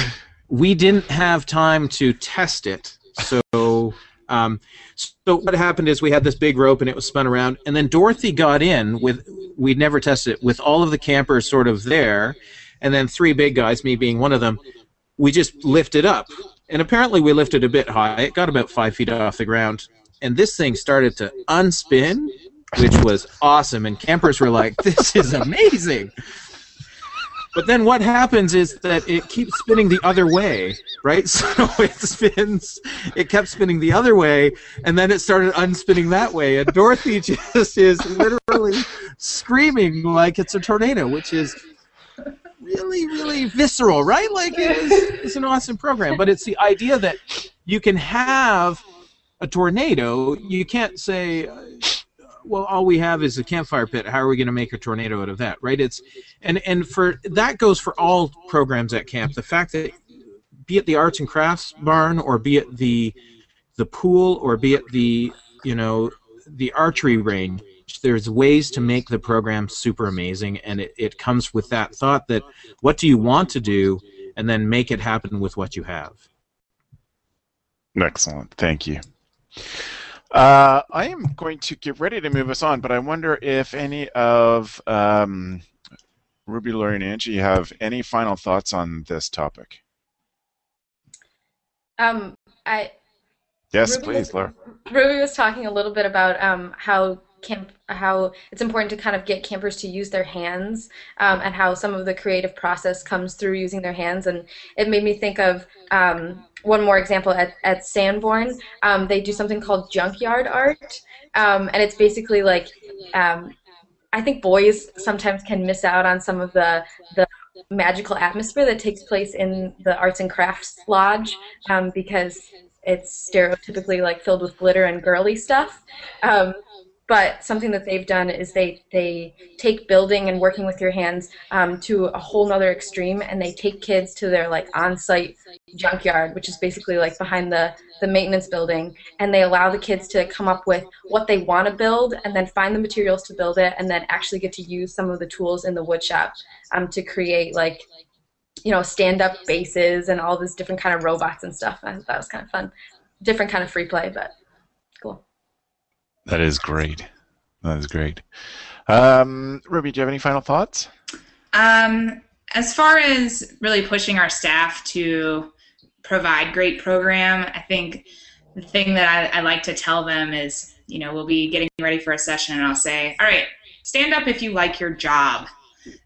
we didn't have time to test it. So um, so what happened is we had this big rope and it was spun around, and then Dorothy got in with we'd never tested it with all of the campers sort of there, and then three big guys, me being one of them. We just lifted up, and apparently we lifted a bit high. It got about five feet off the ground, and this thing started to unspin, which was awesome. And campers were like, "This is amazing." But then what happens is that it keeps spinning the other way, right? So it spins, it kept spinning the other way, and then it started unspinning that way. And Dorothy just is literally screaming like it's a tornado, which is really, really visceral, right? Like it is, it's an awesome program. But it's the idea that you can have a tornado. You can't say, well, all we have is a campfire pit. How are we going to make a tornado out of that, right? It's and and for that goes for all programs at camp. The fact that be it the arts and crafts barn or be it the the pool or be it the you know the archery range there's ways to make the program super amazing and it, it comes with that thought that what do you want to do and then make it happen with what you have excellent thank you uh, I am going to get ready to move us on, but I wonder if any of um, Ruby, Lori, and Angie have any final thoughts on this topic. Um, I. Yes, Ruby please, was, Laura. Ruby was talking a little bit about um, how camp how it's important to kind of get campers to use their hands um, and how some of the creative process comes through using their hands and it made me think of um, one more example at, at Sanborn. Um, they do something called junkyard art. Um, and it's basically like um, I think boys sometimes can miss out on some of the the magical atmosphere that takes place in the arts and crafts lodge um, because it's stereotypically like filled with glitter and girly stuff. Um, but something that they've done is they they take building and working with your hands um, to a whole nother extreme and they take kids to their like on-site junkyard which is basically like behind the the maintenance building and they allow the kids to come up with what they want to build and then find the materials to build it and then actually get to use some of the tools in the wood shop um, to create like you know stand-up bases and all these different kind of robots and stuff. Thought that was kind of fun. Different kind of free play but that is great. That is great. Um, Ruby, do you have any final thoughts? Um, as far as really pushing our staff to provide great program, I think the thing that I, I like to tell them is, you know, we'll be getting ready for a session and I'll say, all right, stand up if you like your job.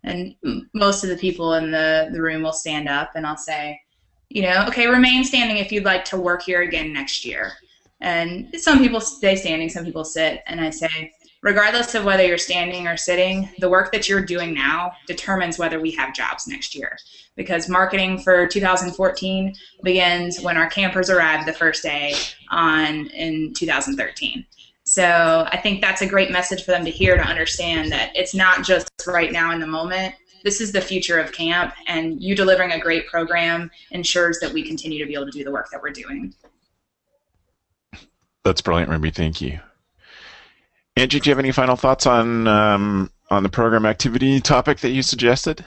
And most of the people in the, the room will stand up and I'll say, you know, okay, remain standing if you'd like to work here again next year. And some people stay standing, some people sit. And I say, regardless of whether you're standing or sitting, the work that you're doing now determines whether we have jobs next year. Because marketing for 2014 begins when our campers arrive the first day on in 2013. So I think that's a great message for them to hear to understand that it's not just right now in the moment. This is the future of camp, and you delivering a great program ensures that we continue to be able to do the work that we're doing. That's brilliant, Ruby. Thank you. Angie, do you have any final thoughts on um, on the program activity topic that you suggested?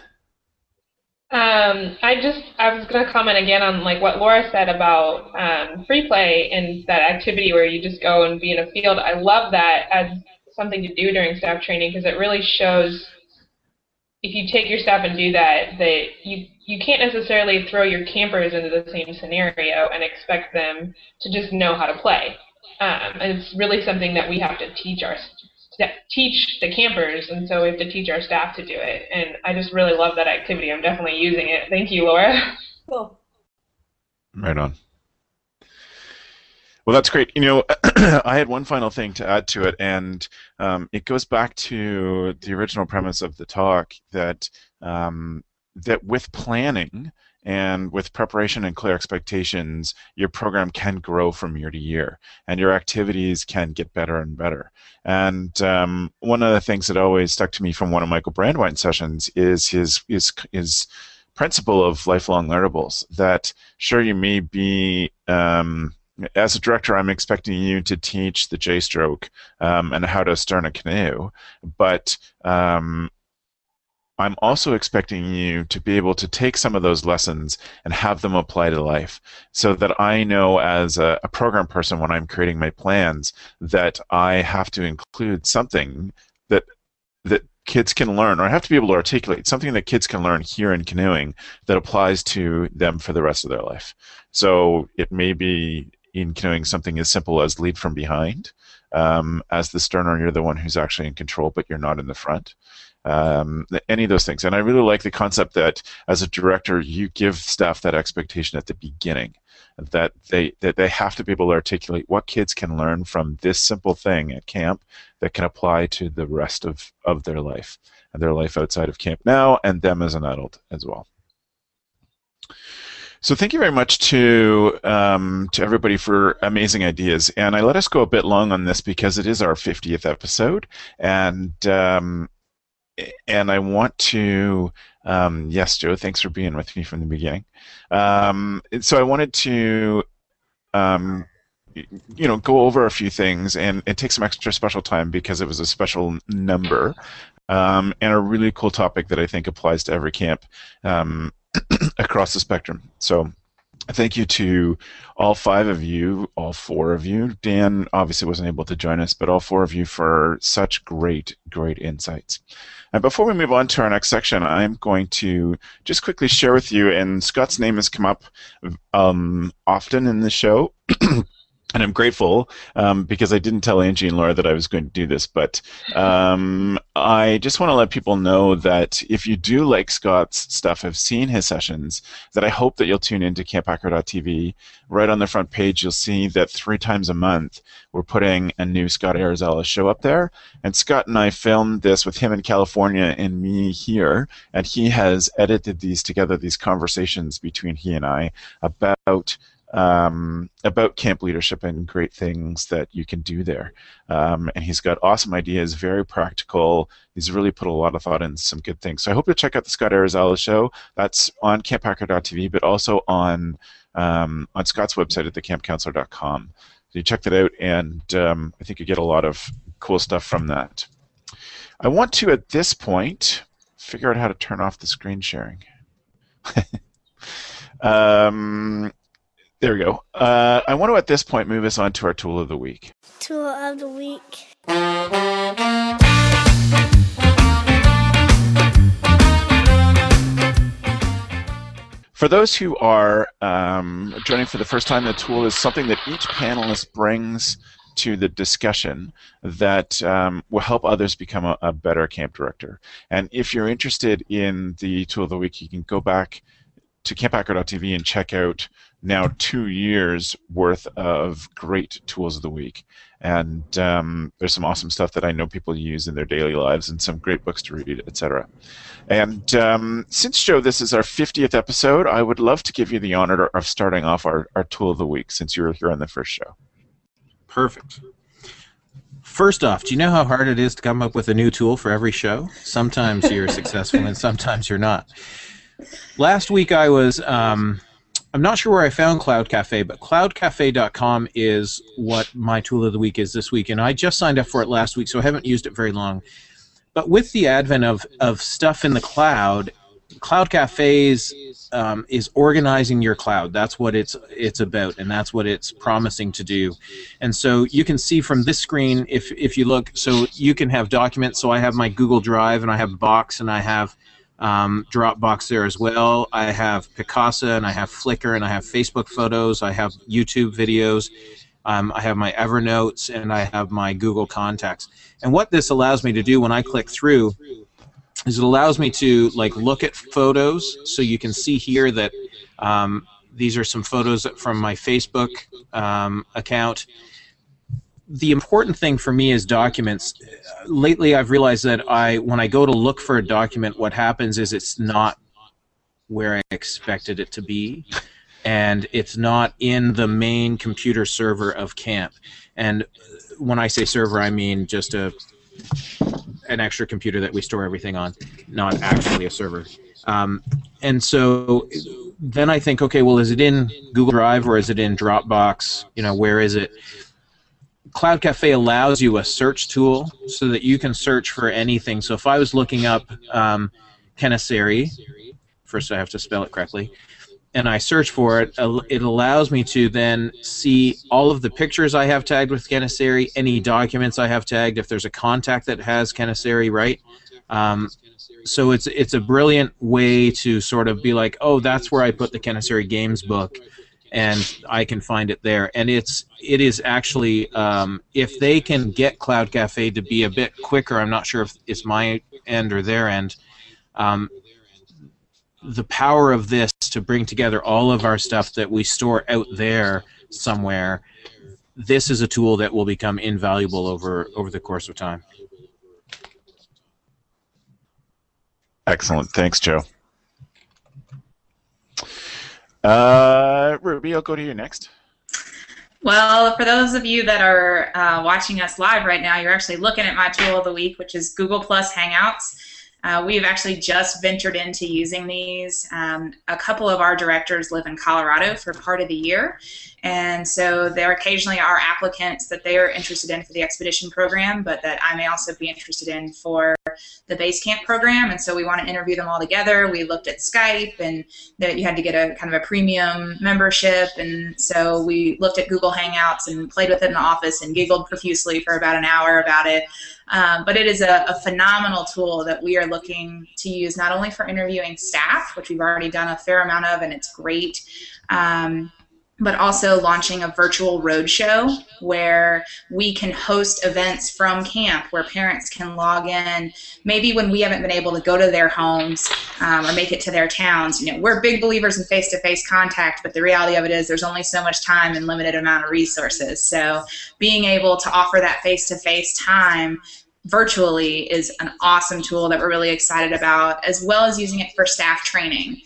Um, I just I was going to comment again on like what Laura said about um, free play and that activity where you just go and be in a field. I love that as something to do during staff training because it really shows if you take your staff and do that that you you can't necessarily throw your campers into the same scenario and expect them to just know how to play. Um, and it's really something that we have to teach our teach the campers, and so we have to teach our staff to do it. And I just really love that activity. I'm definitely using it. Thank you, Laura. Cool. Right on. Well, that's great. You know, I had one final thing to add to it, and um, it goes back to the original premise of the talk that um, that with planning and with preparation and clear expectations, your program can grow from year to year, and your activities can get better and better. And um, one of the things that always stuck to me from one of Michael Brandwein's sessions is his his his principle of lifelong learnables. That sure you may be um, as a director, I'm expecting you to teach the J-stroke um, and how to stern a canoe, but um, I'm also expecting you to be able to take some of those lessons and have them apply to life so that I know as a, a, program person when I'm creating my plans that I have to include something that that kids can learn or I have to be able to articulate something that kids can learn here in canoeing that applies to them for the rest of their life. So it may be in canoeing something as simple as lead from behind. Um, as the sterner, you're the one who's actually in control, but you're not in the front. Um, any of those things. And I really like the concept that as a director, you give staff that expectation at the beginning that they that they have to be able to articulate what kids can learn from this simple thing at camp that can apply to the rest of, of their life and their life outside of camp now and them as an adult as well. So thank you very much to um, to everybody for amazing ideas. And I let us go a bit long on this because it is our 50th episode, and um, and I want to um, yes, Joe, thanks for being with me from the beginning. Um, so I wanted to um, you know go over a few things and, and take some extra special time because it was a special number um, and a really cool topic that I think applies to every camp um, across the spectrum. So thank you to all five of you, all four of you. Dan obviously wasn't able to join us, but all four of you for such great, great insights. And before we move on to our next section, I'm going to just quickly share with you, and Scott's name has come up um, often in the show. and I'm grateful um, because I didn't tell Angie and Laura that I was going to do this, but um, I just want to let people know that if you do like Scott's stuff, have seen his sessions, that I hope that you'll tune into camphacker.tv. Right on the front page, you'll see that three times a month we're putting a new Scott Arizala show up there, and Scott and I filmed this with him in California and me here, and he has edited these together, these conversations between he and I about um, about camp leadership and great things that you can do there. Um, and he's got awesome ideas, very practical. He's really put a lot of thought into some good things. So I hope you check out the Scott Arizala show. That's on camphacker.tv, but also on um, on Scott's website at thecampcounselor.com. So you check that out, and um, I think you get a lot of cool stuff from that. I want to, at this point, figure out how to turn off the screen sharing. um, there we go. Uh, I want to, at this point, move us on to our tool of the week. Tool of the week. For those who are um, joining for the first time, the tool is something that each panelist brings to the discussion that um, will help others become a, a, better camp director. And if you're interested in the tool of the week, you can go back to camphacker.tv and check out now two years worth of great tools of the week. And um, there's some awesome stuff that I know people use in their daily lives and some great books to read, etc. And um, since, Joe, this is our 50th episode, I would love to give you the honor of starting off our, our tool of the week since you were here on the first show. Perfect. First off, do you know how hard it is to come up with a new tool for every show? Sometimes you're successful and sometimes you're not. Last week I was um, I'm not sure where I found Cloud Cafe, but cloudcafe.com is what my tool of the week is this week, and I just signed up for it last week, so I haven't used it very long. But with the advent of, of stuff in the cloud, Cloud Cafes um, is organizing your cloud. That's what it's it's about, and that's what it's promising to do. And so you can see from this screen, if if you look, so you can have documents. So I have my Google Drive, and I have Box, and I have um, Dropbox there as well. I have Picasa and I have Flickr and I have Facebook photos. I have YouTube videos. Um, I have my Evernotes and I have my Google Contacts. And what this allows me to do when I click through is it allows me to like look at photos. So you can see here that um, these are some photos from my Facebook um, account the important thing for me is documents. Lately, I've realized that I, when I go to look for a document, what happens is it's not where I expected it to be, and it's not in the main computer server of camp. And when I say server, I mean just a an extra computer that we store everything on, not actually a server. Um, and so then I think, okay, well, is it in Google Drive or is it in Dropbox? You know, where is it? Cloud Cafe allows you a search tool so that you can search for anything. So if I was looking up um, Kenesseri, first I have to spell it correctly, and I search for it, it allows me to then see all of the pictures I have tagged with Kenesseri, any documents I have tagged, if there's a contact that has Kenesseri, right? Um, so it's it's a brilliant way to sort of be like, oh, that's where I put the Kenesseri Games book and I can find it there. And it's it is actually um, if they can get Cloud Cafe to be a bit quicker. I'm not sure if it's my end or their end. Um, the power of this to bring together all of our stuff that we store out there somewhere. This is a tool that will become invaluable over over the course of time. Excellent. Thanks, Joe. Uh, Ruby, I'll go to you next. Well, for those of you that are uh, watching us live right now, you're actually looking at my tool of the week, which is Google Plus Hangouts. Uh, we've actually just ventured into using these. Um, a couple of our directors live in Colorado for part of the year, and so there occasionally are applicants that they are interested in for the expedition program, but that I may also be interested in for the base camp program. And so we want to interview them all together. We looked at Skype, and that you had to get a kind of a premium membership, and so we looked at Google Hangouts and played with it in the office and giggled profusely for about an hour about it. Um, but it is a, a, phenomenal tool that we are looking to use not only for interviewing staff, which we've already done a fair amount of, and it's great. Um, but also launching a virtual roadshow where we can host events from camp where parents can log in. Maybe when we haven't been able to go to their homes um, or make it to their towns you know we're big believers in face-to-face contact but the reality of it is there's only so much time and limited amount of resources. So being able to offer that face-to-face time virtually is an awesome tool that we're really excited about as well as using it for staff training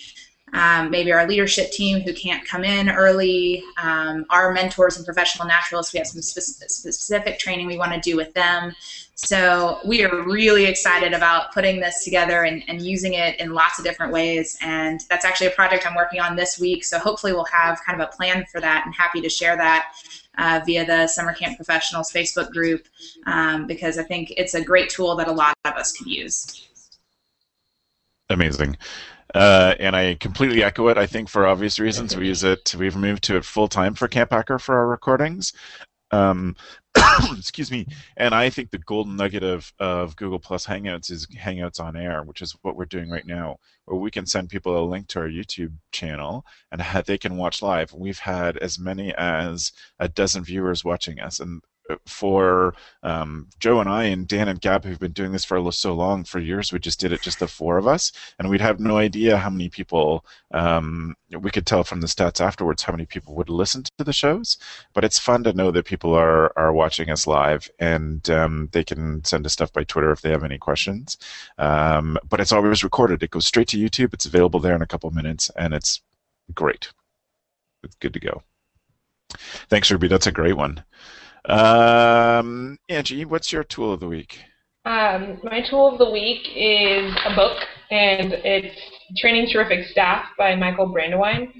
um, maybe our leadership team who can't come in early, um, our mentors and professional naturalists, we have some spe- specific training we want to do with them. So we are really excited about putting this together and, and using it in lots of different ways. And that's actually a project I'm working on this week. So hopefully we'll have kind of a plan for that and happy to share that uh, via the Summer Camp Professionals Facebook group um, because I think it's a great tool that a lot of us could use. Amazing. Uh, and I completely echo it. I think for obvious reasons, we use it. We've moved to it full time for Camp Hacker for our recordings. Um, excuse me. And I think the golden nugget of, of Google Plus Hangouts is Hangouts on Air, which is what we're doing right now, where we can send people a link to our YouTube channel and they can watch live. We've had as many as a dozen viewers watching us, and for um, Joe and I and Dan and Gab who've been doing this for so long, for years, we just did it just the four of us, and we'd have no idea how many people. Um, we could tell from the stats afterwards how many people would listen to the shows, but it's fun to know that people are are watching us live, and um, they can send us stuff by Twitter if they have any questions. Um, but it's always recorded; it goes straight to YouTube. It's available there in a couple minutes, and it's great. It's good to go. Thanks, Ruby. That's a great one. Um, Angie, what's your tool of the week? Um, my tool of the week is a book, and it's Training Terrific Staff by Michael Brandwein.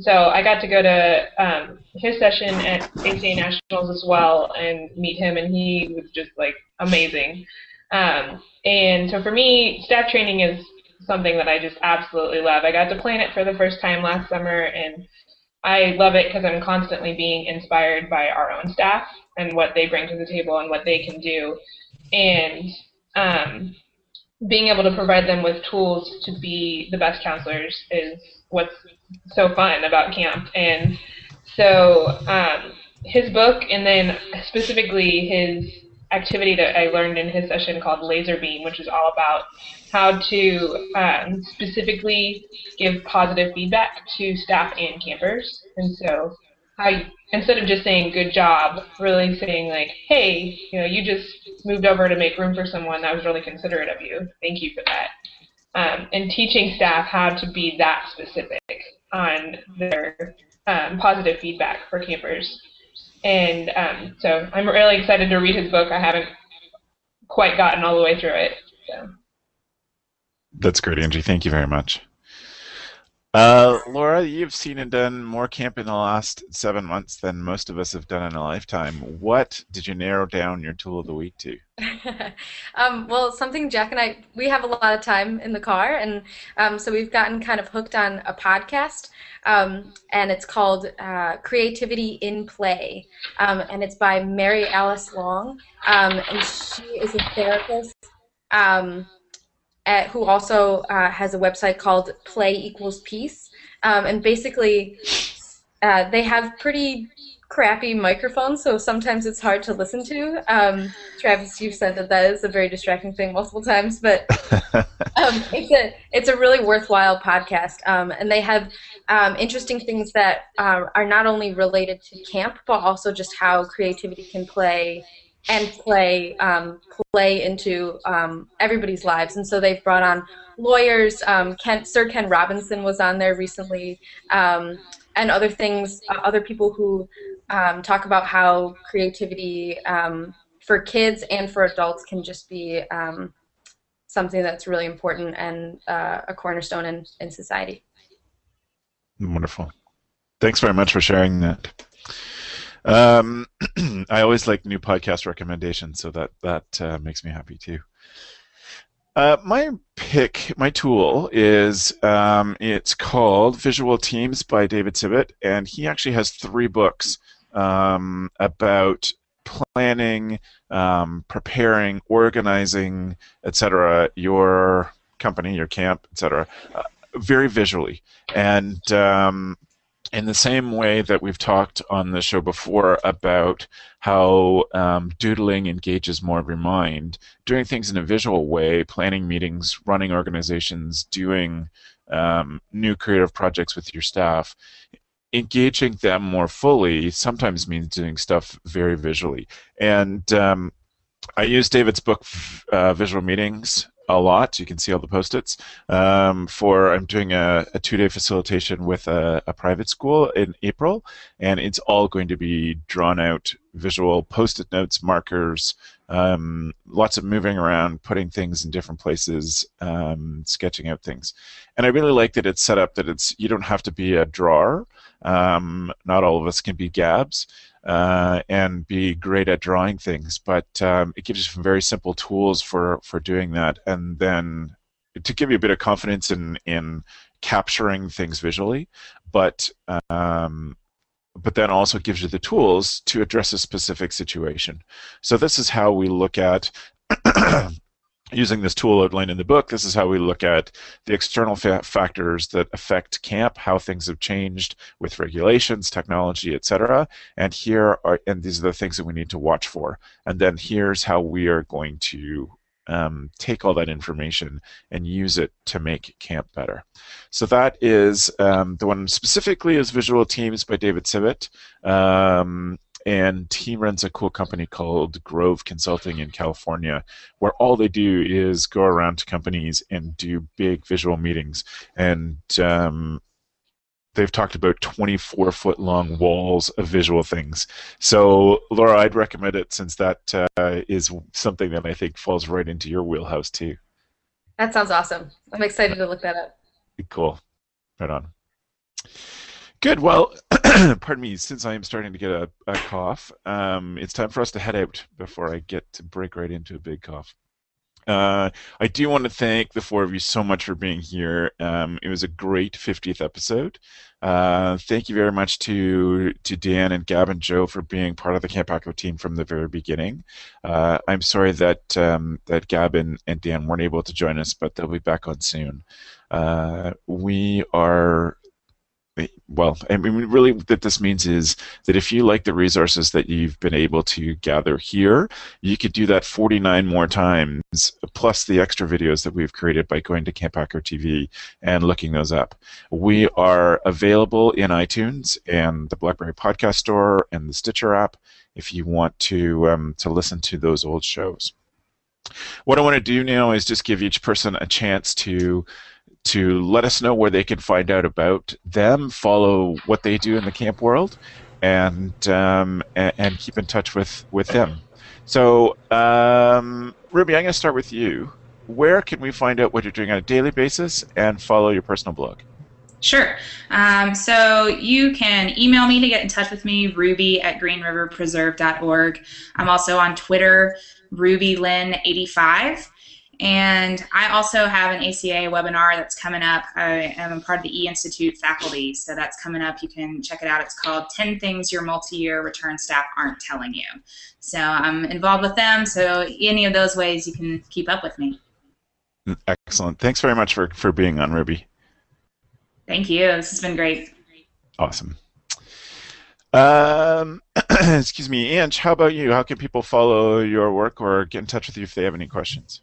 So I got to go to um, his session at ACA Nationals as well and meet him, and he was just like amazing. Um, and so for me, staff training is something that I just absolutely love. I got to plan it for the first time last summer, and I love it because I'm constantly being inspired by our own staff and what they bring to the table and what they can do, and um, being able to provide them with tools to be the best counselors is what's so fun about camp. And so um, his book, and then specifically his activity that I learned in his session called Laser Beam, which is all about how to um, specifically give positive feedback to staff and campers. And so, how instead of just saying "good job," really saying like, "Hey, you know, you just moved over to make room for someone. That was really considerate of you. Thank you for that." Um, and teaching staff how to be that specific on their um, positive feedback for campers. And um, so I'm really excited to read his book. I haven't quite gotten all the way through it. So. That's great, Angie. Thank you very much. Uh, Laura, you've seen and done more camp in the last seven months than most of us have done in a lifetime. What did you narrow down your tool of the week to? um, well, something Jack and I we have a lot of time in the car, and um, so we've gotten kind of hooked on a podcast, um, and it's called uh, Creativity in Play, um, and it's by Mary Alice Long, um, and she is a therapist. Um, at, who also uh, has a website called Play Equals Peace. Um, and basically, uh, they have pretty crappy microphones, so sometimes it's hard to listen to. Um, Travis, you've said that that is a very distracting thing multiple times, but um, it's a it's a really worthwhile podcast, um, and they have um, interesting things that uh, are not only related to camp, but also just how creativity can play and play um, play into um, everybody's lives. And so they've brought on lawyers. Um, Ken, Sir Ken Robinson was on there recently, um, and other things. Uh, other people who um, talk about how creativity um, for kids and for adults can just be something that's really important and uh, a cornerstone in, in society. Wonderful. Thanks very much for sharing that. Um, I always like new podcast recommendations, so that that uh, makes me happy too. Uh, my pick, my tool is um, it's called Visual Teams by David Sibbet, and he actually has three books um, about planning, um, preparing, organizing, etc. Your company, your camp, etc. Uh, very visually, and um, in the same way that we've talked on the show before about how um, doodling engages more of your mind, doing things in a visual way, planning meetings, running organizations, doing um, new creative projects with your staff, engaging them more fully sometimes means doing stuff very visually. And um, I use David's book, uh, Visual Meetings, a lot. You can see all the post-its. Um, for I'm doing a, a two-day facilitation with a, a, private school in April, and it's all going to be drawn out visual post-it notes, markers, um, lots of moving around, putting things in different places, um, sketching out things. And I really like that it's set up that it's you don't have to be a drawer. Um, not all of us can be Gabs uh, and be great at drawing things. But um, it gives you some very simple tools for for doing that, and then to give you a bit of confidence in in capturing things visually, but um, but then also gives you the tools to address a specific situation. So this is how we look at using this tool outlined in the book, this is how we look at the external fa- factors that affect camp, how things have changed with regulations, technology, etc. And here are, and these are the things that we need to watch for. And then here's how we are going to um, take all that information and use it to make camp better. So that is um, the one specifically is Visual Teams by David Sibbet. Um, and he runs a cool company called Grove Consulting in California, where all they do is go around to companies and do big visual meetings. And um, they've talked about 24 foot long walls of visual things. So, Laura, I'd recommend it since that uh, is something that I think falls right into your wheelhouse too. That sounds awesome. I'm excited to look that up. Cool. Right on. Good. Well, pardon me. Since I am starting to get a, a cough, um, it's time for us to head out before I get to break right into a big cough. Uh, I do want to thank the four of you so much for being here. Um, it was a great 50th episode. Uh, thank you very much to to Dan and Gab and Joe for being part of the Camp Hacker team from the very beginning. Uh, I'm sorry that um, that Gab and, and Dan weren't able to join us, but they'll be back on soon. Uh, we are well, I mean, really, what this means is that if you like the resources that you've been able to gather here, you could do that 49 more times, plus the extra videos that we've created by going to Camp Hacker TV and looking those up. We are available in iTunes and the BlackBerry Podcast Store and the Stitcher app if you want to um, to listen to those old shows. What I want to do now is just give each person a chance to to let us know where they can find out about them, follow what they do in the camp world, and um, and, and, keep in touch with with them. So, um, Ruby, I'm going to start with you. Where can we find out what you're doing on a daily basis and follow your personal blog? Sure. Um, so you can email me to get in touch with me, ruby at greenriverpreserve.org. I'm also on Twitter, rubylyn85. And I also have an ACA webinar that's coming up. I am a part of the E Institute faculty, so that's coming up. You can check it out. It's called 10 Things Your Multi Year Return Staff Aren't Telling You. So I'm involved with them, so any of those ways you can keep up with me. Excellent. Thanks very much for, for being on, Ruby. Thank you. This has been great. Awesome. Um, excuse me, Ange, how about you? How can people follow your work or get in touch with you if they have any questions?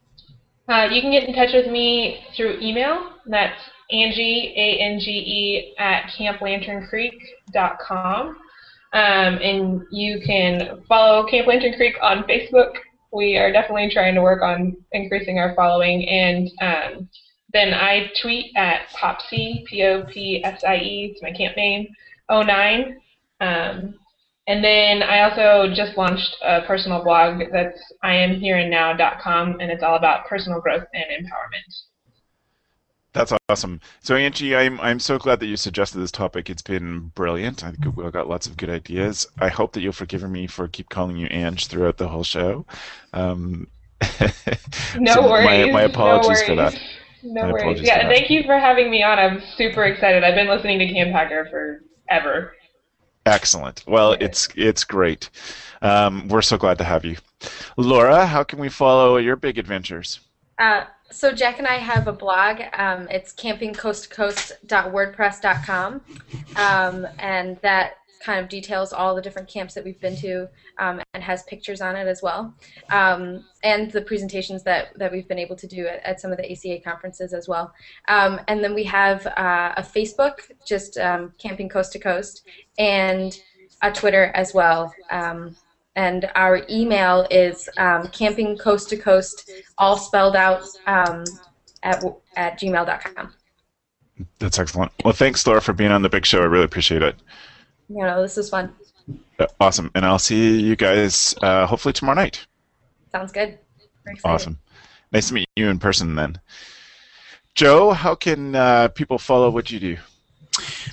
Uh, you can get in touch with me through email. That's Angie, A-N-G-E, at camplanterncreek.com. Um, and you can follow Camp Lantern Creek on Facebook. We are definitely trying to work on increasing our following. And um, then I tweet at Popsie, P-O-P-S-I-E, it's my camp name, 09. Um, and then I also just launched a personal blog that's iamhereandnow.com, and it's all about personal growth and empowerment. That's awesome. So Angie, I'm I'm so glad that you suggested this topic. It's been brilliant. I think we've got lots of good ideas. I hope that you'll forgive me for keep calling you Ange throughout the whole show. Um, no so worries. My, my apologies no for that. No My worries. Yeah, thank you for having me on. I'm super excited. I've been listening to Camp Hacker forever. Excellent. Well, it's it's great. Um, we're so glad to have you, Laura. How can we follow your big adventures? Uh, so Jack and I have a blog. Um, it's campingcoasttocoast.wordpress.com, um, and that kind of details all the different camps that we've been to um, and has pictures on it as well, um, and the presentations that, that we've been able to do at, at some of the ACA conferences as well. Um, and then we have uh, a Facebook, just um, Camping Coast to Coast, and a Twitter as well. Um, and our email is um, camping coast to coast, all spelled out at, at gmail.com. That's excellent. Well, thanks, Laura, for being on the big show. I really appreciate it. You know, this is fun. Uh, Awesome. And I'll see you guys uh, hopefully tomorrow night. Sounds good. Awesome. Nice to meet you in person then. Joe, how can uh, people follow what you do?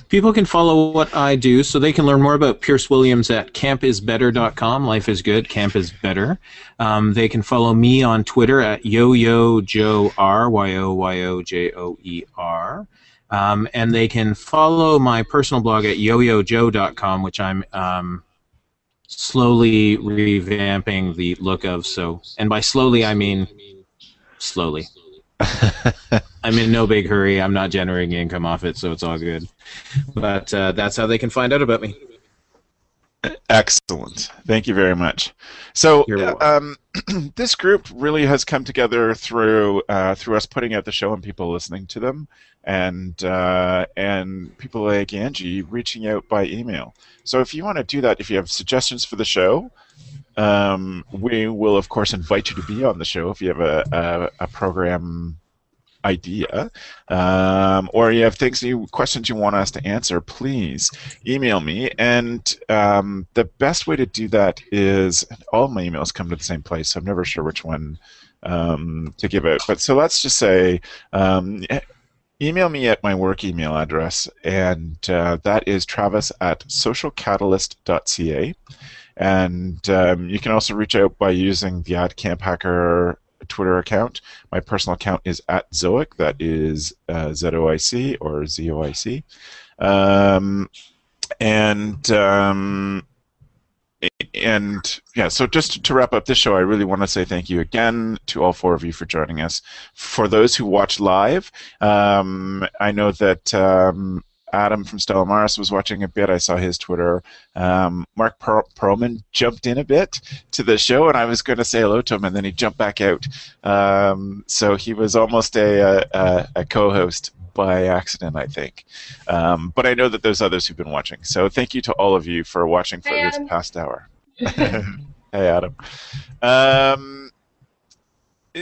People can follow what I do, so they can learn more about Pierce Williams at campisbetter.com. Life is good, camp is better. Um, they can follow me on Twitter at yo-yo-joe-r, Y-O-Y-O-J-O-E-R. Um, and they can follow my personal blog at yoyojoe.com, which I'm um, slowly revamping the look of. So, and by slowly I mean slowly. I'm in no big hurry. I'm not generating income off it, so it's all good. But uh, that's how they can find out about me. Excellent. Thank you very much. So, uh, um, this group really has come together through uh, through us putting out the show and people listening to them, and uh, and people like Angie reaching out by email. So, if you want to do that, if you have suggestions for the show, um, we will of course invite you to be on the show if you have a a, a program idea um, or you have things you questions you want us to answer please email me. And um, the best way to do that is all my emails come to the same place so i'm never sure which one um, to give out but so let's just say um, email me at my work email address and uh, that is travis at socialcatalyst.ca and um, you can also reach out by using the at camp hacker Twitter account. My personal account is at Zoic. That is uh, Z O I C or Z O I C. Um, and um, and yeah, so just to wrap up this show, I really want to say thank you again to all four of you for joining us. For those who watch live, um, I know that um, Adam from Stella Maris was watching a bit. I saw his Twitter. Um, Mark per- Perlman jumped in a bit to the show, and I was going to say hello to him, and then he jumped back out. Um, so he was almost a, a, a co-host by accident, I think. Um, but I know that there's others who've been watching. So thank you to all of you for watching for Hi, this past hour. hey, Adam. Um,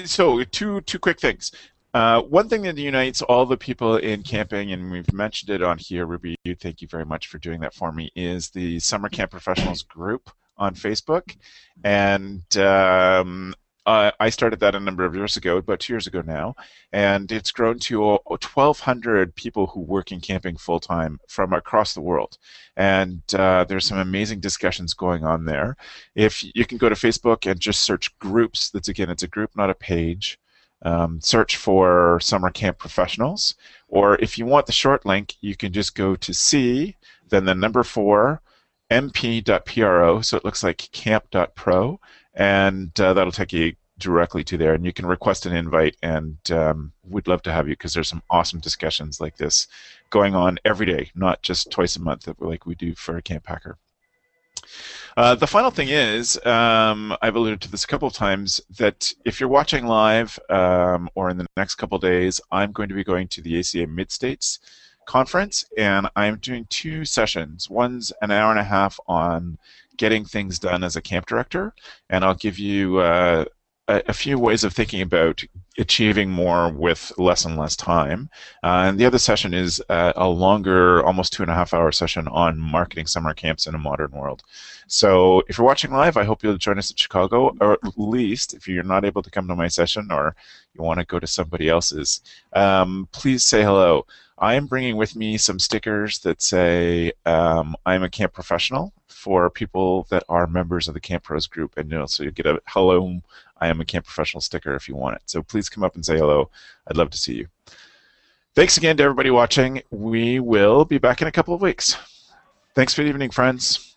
so two two quick things. Uh, one thing that unites all the people in camping, and we've mentioned it on here, Ruby, thank you very much for doing that for me, is the Summer Camp Professionals group on Facebook. And um, I started that a number of years ago, about two years ago now, and it's grown to uh, 1,200 people who work in camping full time from across the world. And uh, there's some amazing discussions going on there. If you can go to Facebook and just search groups, that's again, it's a group, not a page um, search for summer camp professionals. Or if you want the short link, you can just go to C, then the number four, mp.pro, so it looks like camp.pro, and uh, that'll take you directly to there. And you can request an invite, and um, we'd love to have you because there's some awesome discussions like this going on every day, not just twice a month like we do for Camp Hacker. Uh, the final thing is, um, I've alluded to this a couple of times, that if you're watching live um, or in the next couple of days, I'm going to be going to the ACA Mid States conference, and I'm doing two sessions. One's an hour and a half on getting things done as a camp director, and I'll give you uh, a, a, few ways of thinking about achieving more with less and less time. Uh, and the other session is uh, a longer, almost two and a half hour session on marketing summer camps in a modern world. So if you're watching live, I hope you'll join us at Chicago, or at least if you're not able to come to my session or you want to go to somebody else's, um, please say hello. I am bringing with me some stickers that say um, I'm a camp professional for people that are members of the Camp Pros group, and you know, so you get a hello, I am a camp professional sticker if you want it. So please come up and say hello. I'd love to see you. Thanks again to everybody watching. We will be back in a couple of weeks. Thanks for the evening, friends.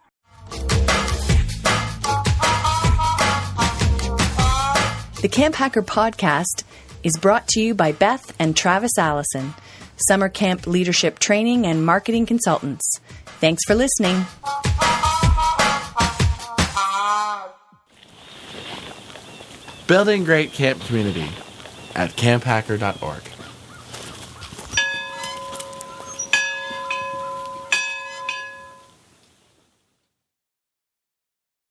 The Camp Hacker podcast is brought to you by Beth and Travis Allison summer camp leadership training and marketing consultants. Thanks for listening. Building great camp community at camphacker.org.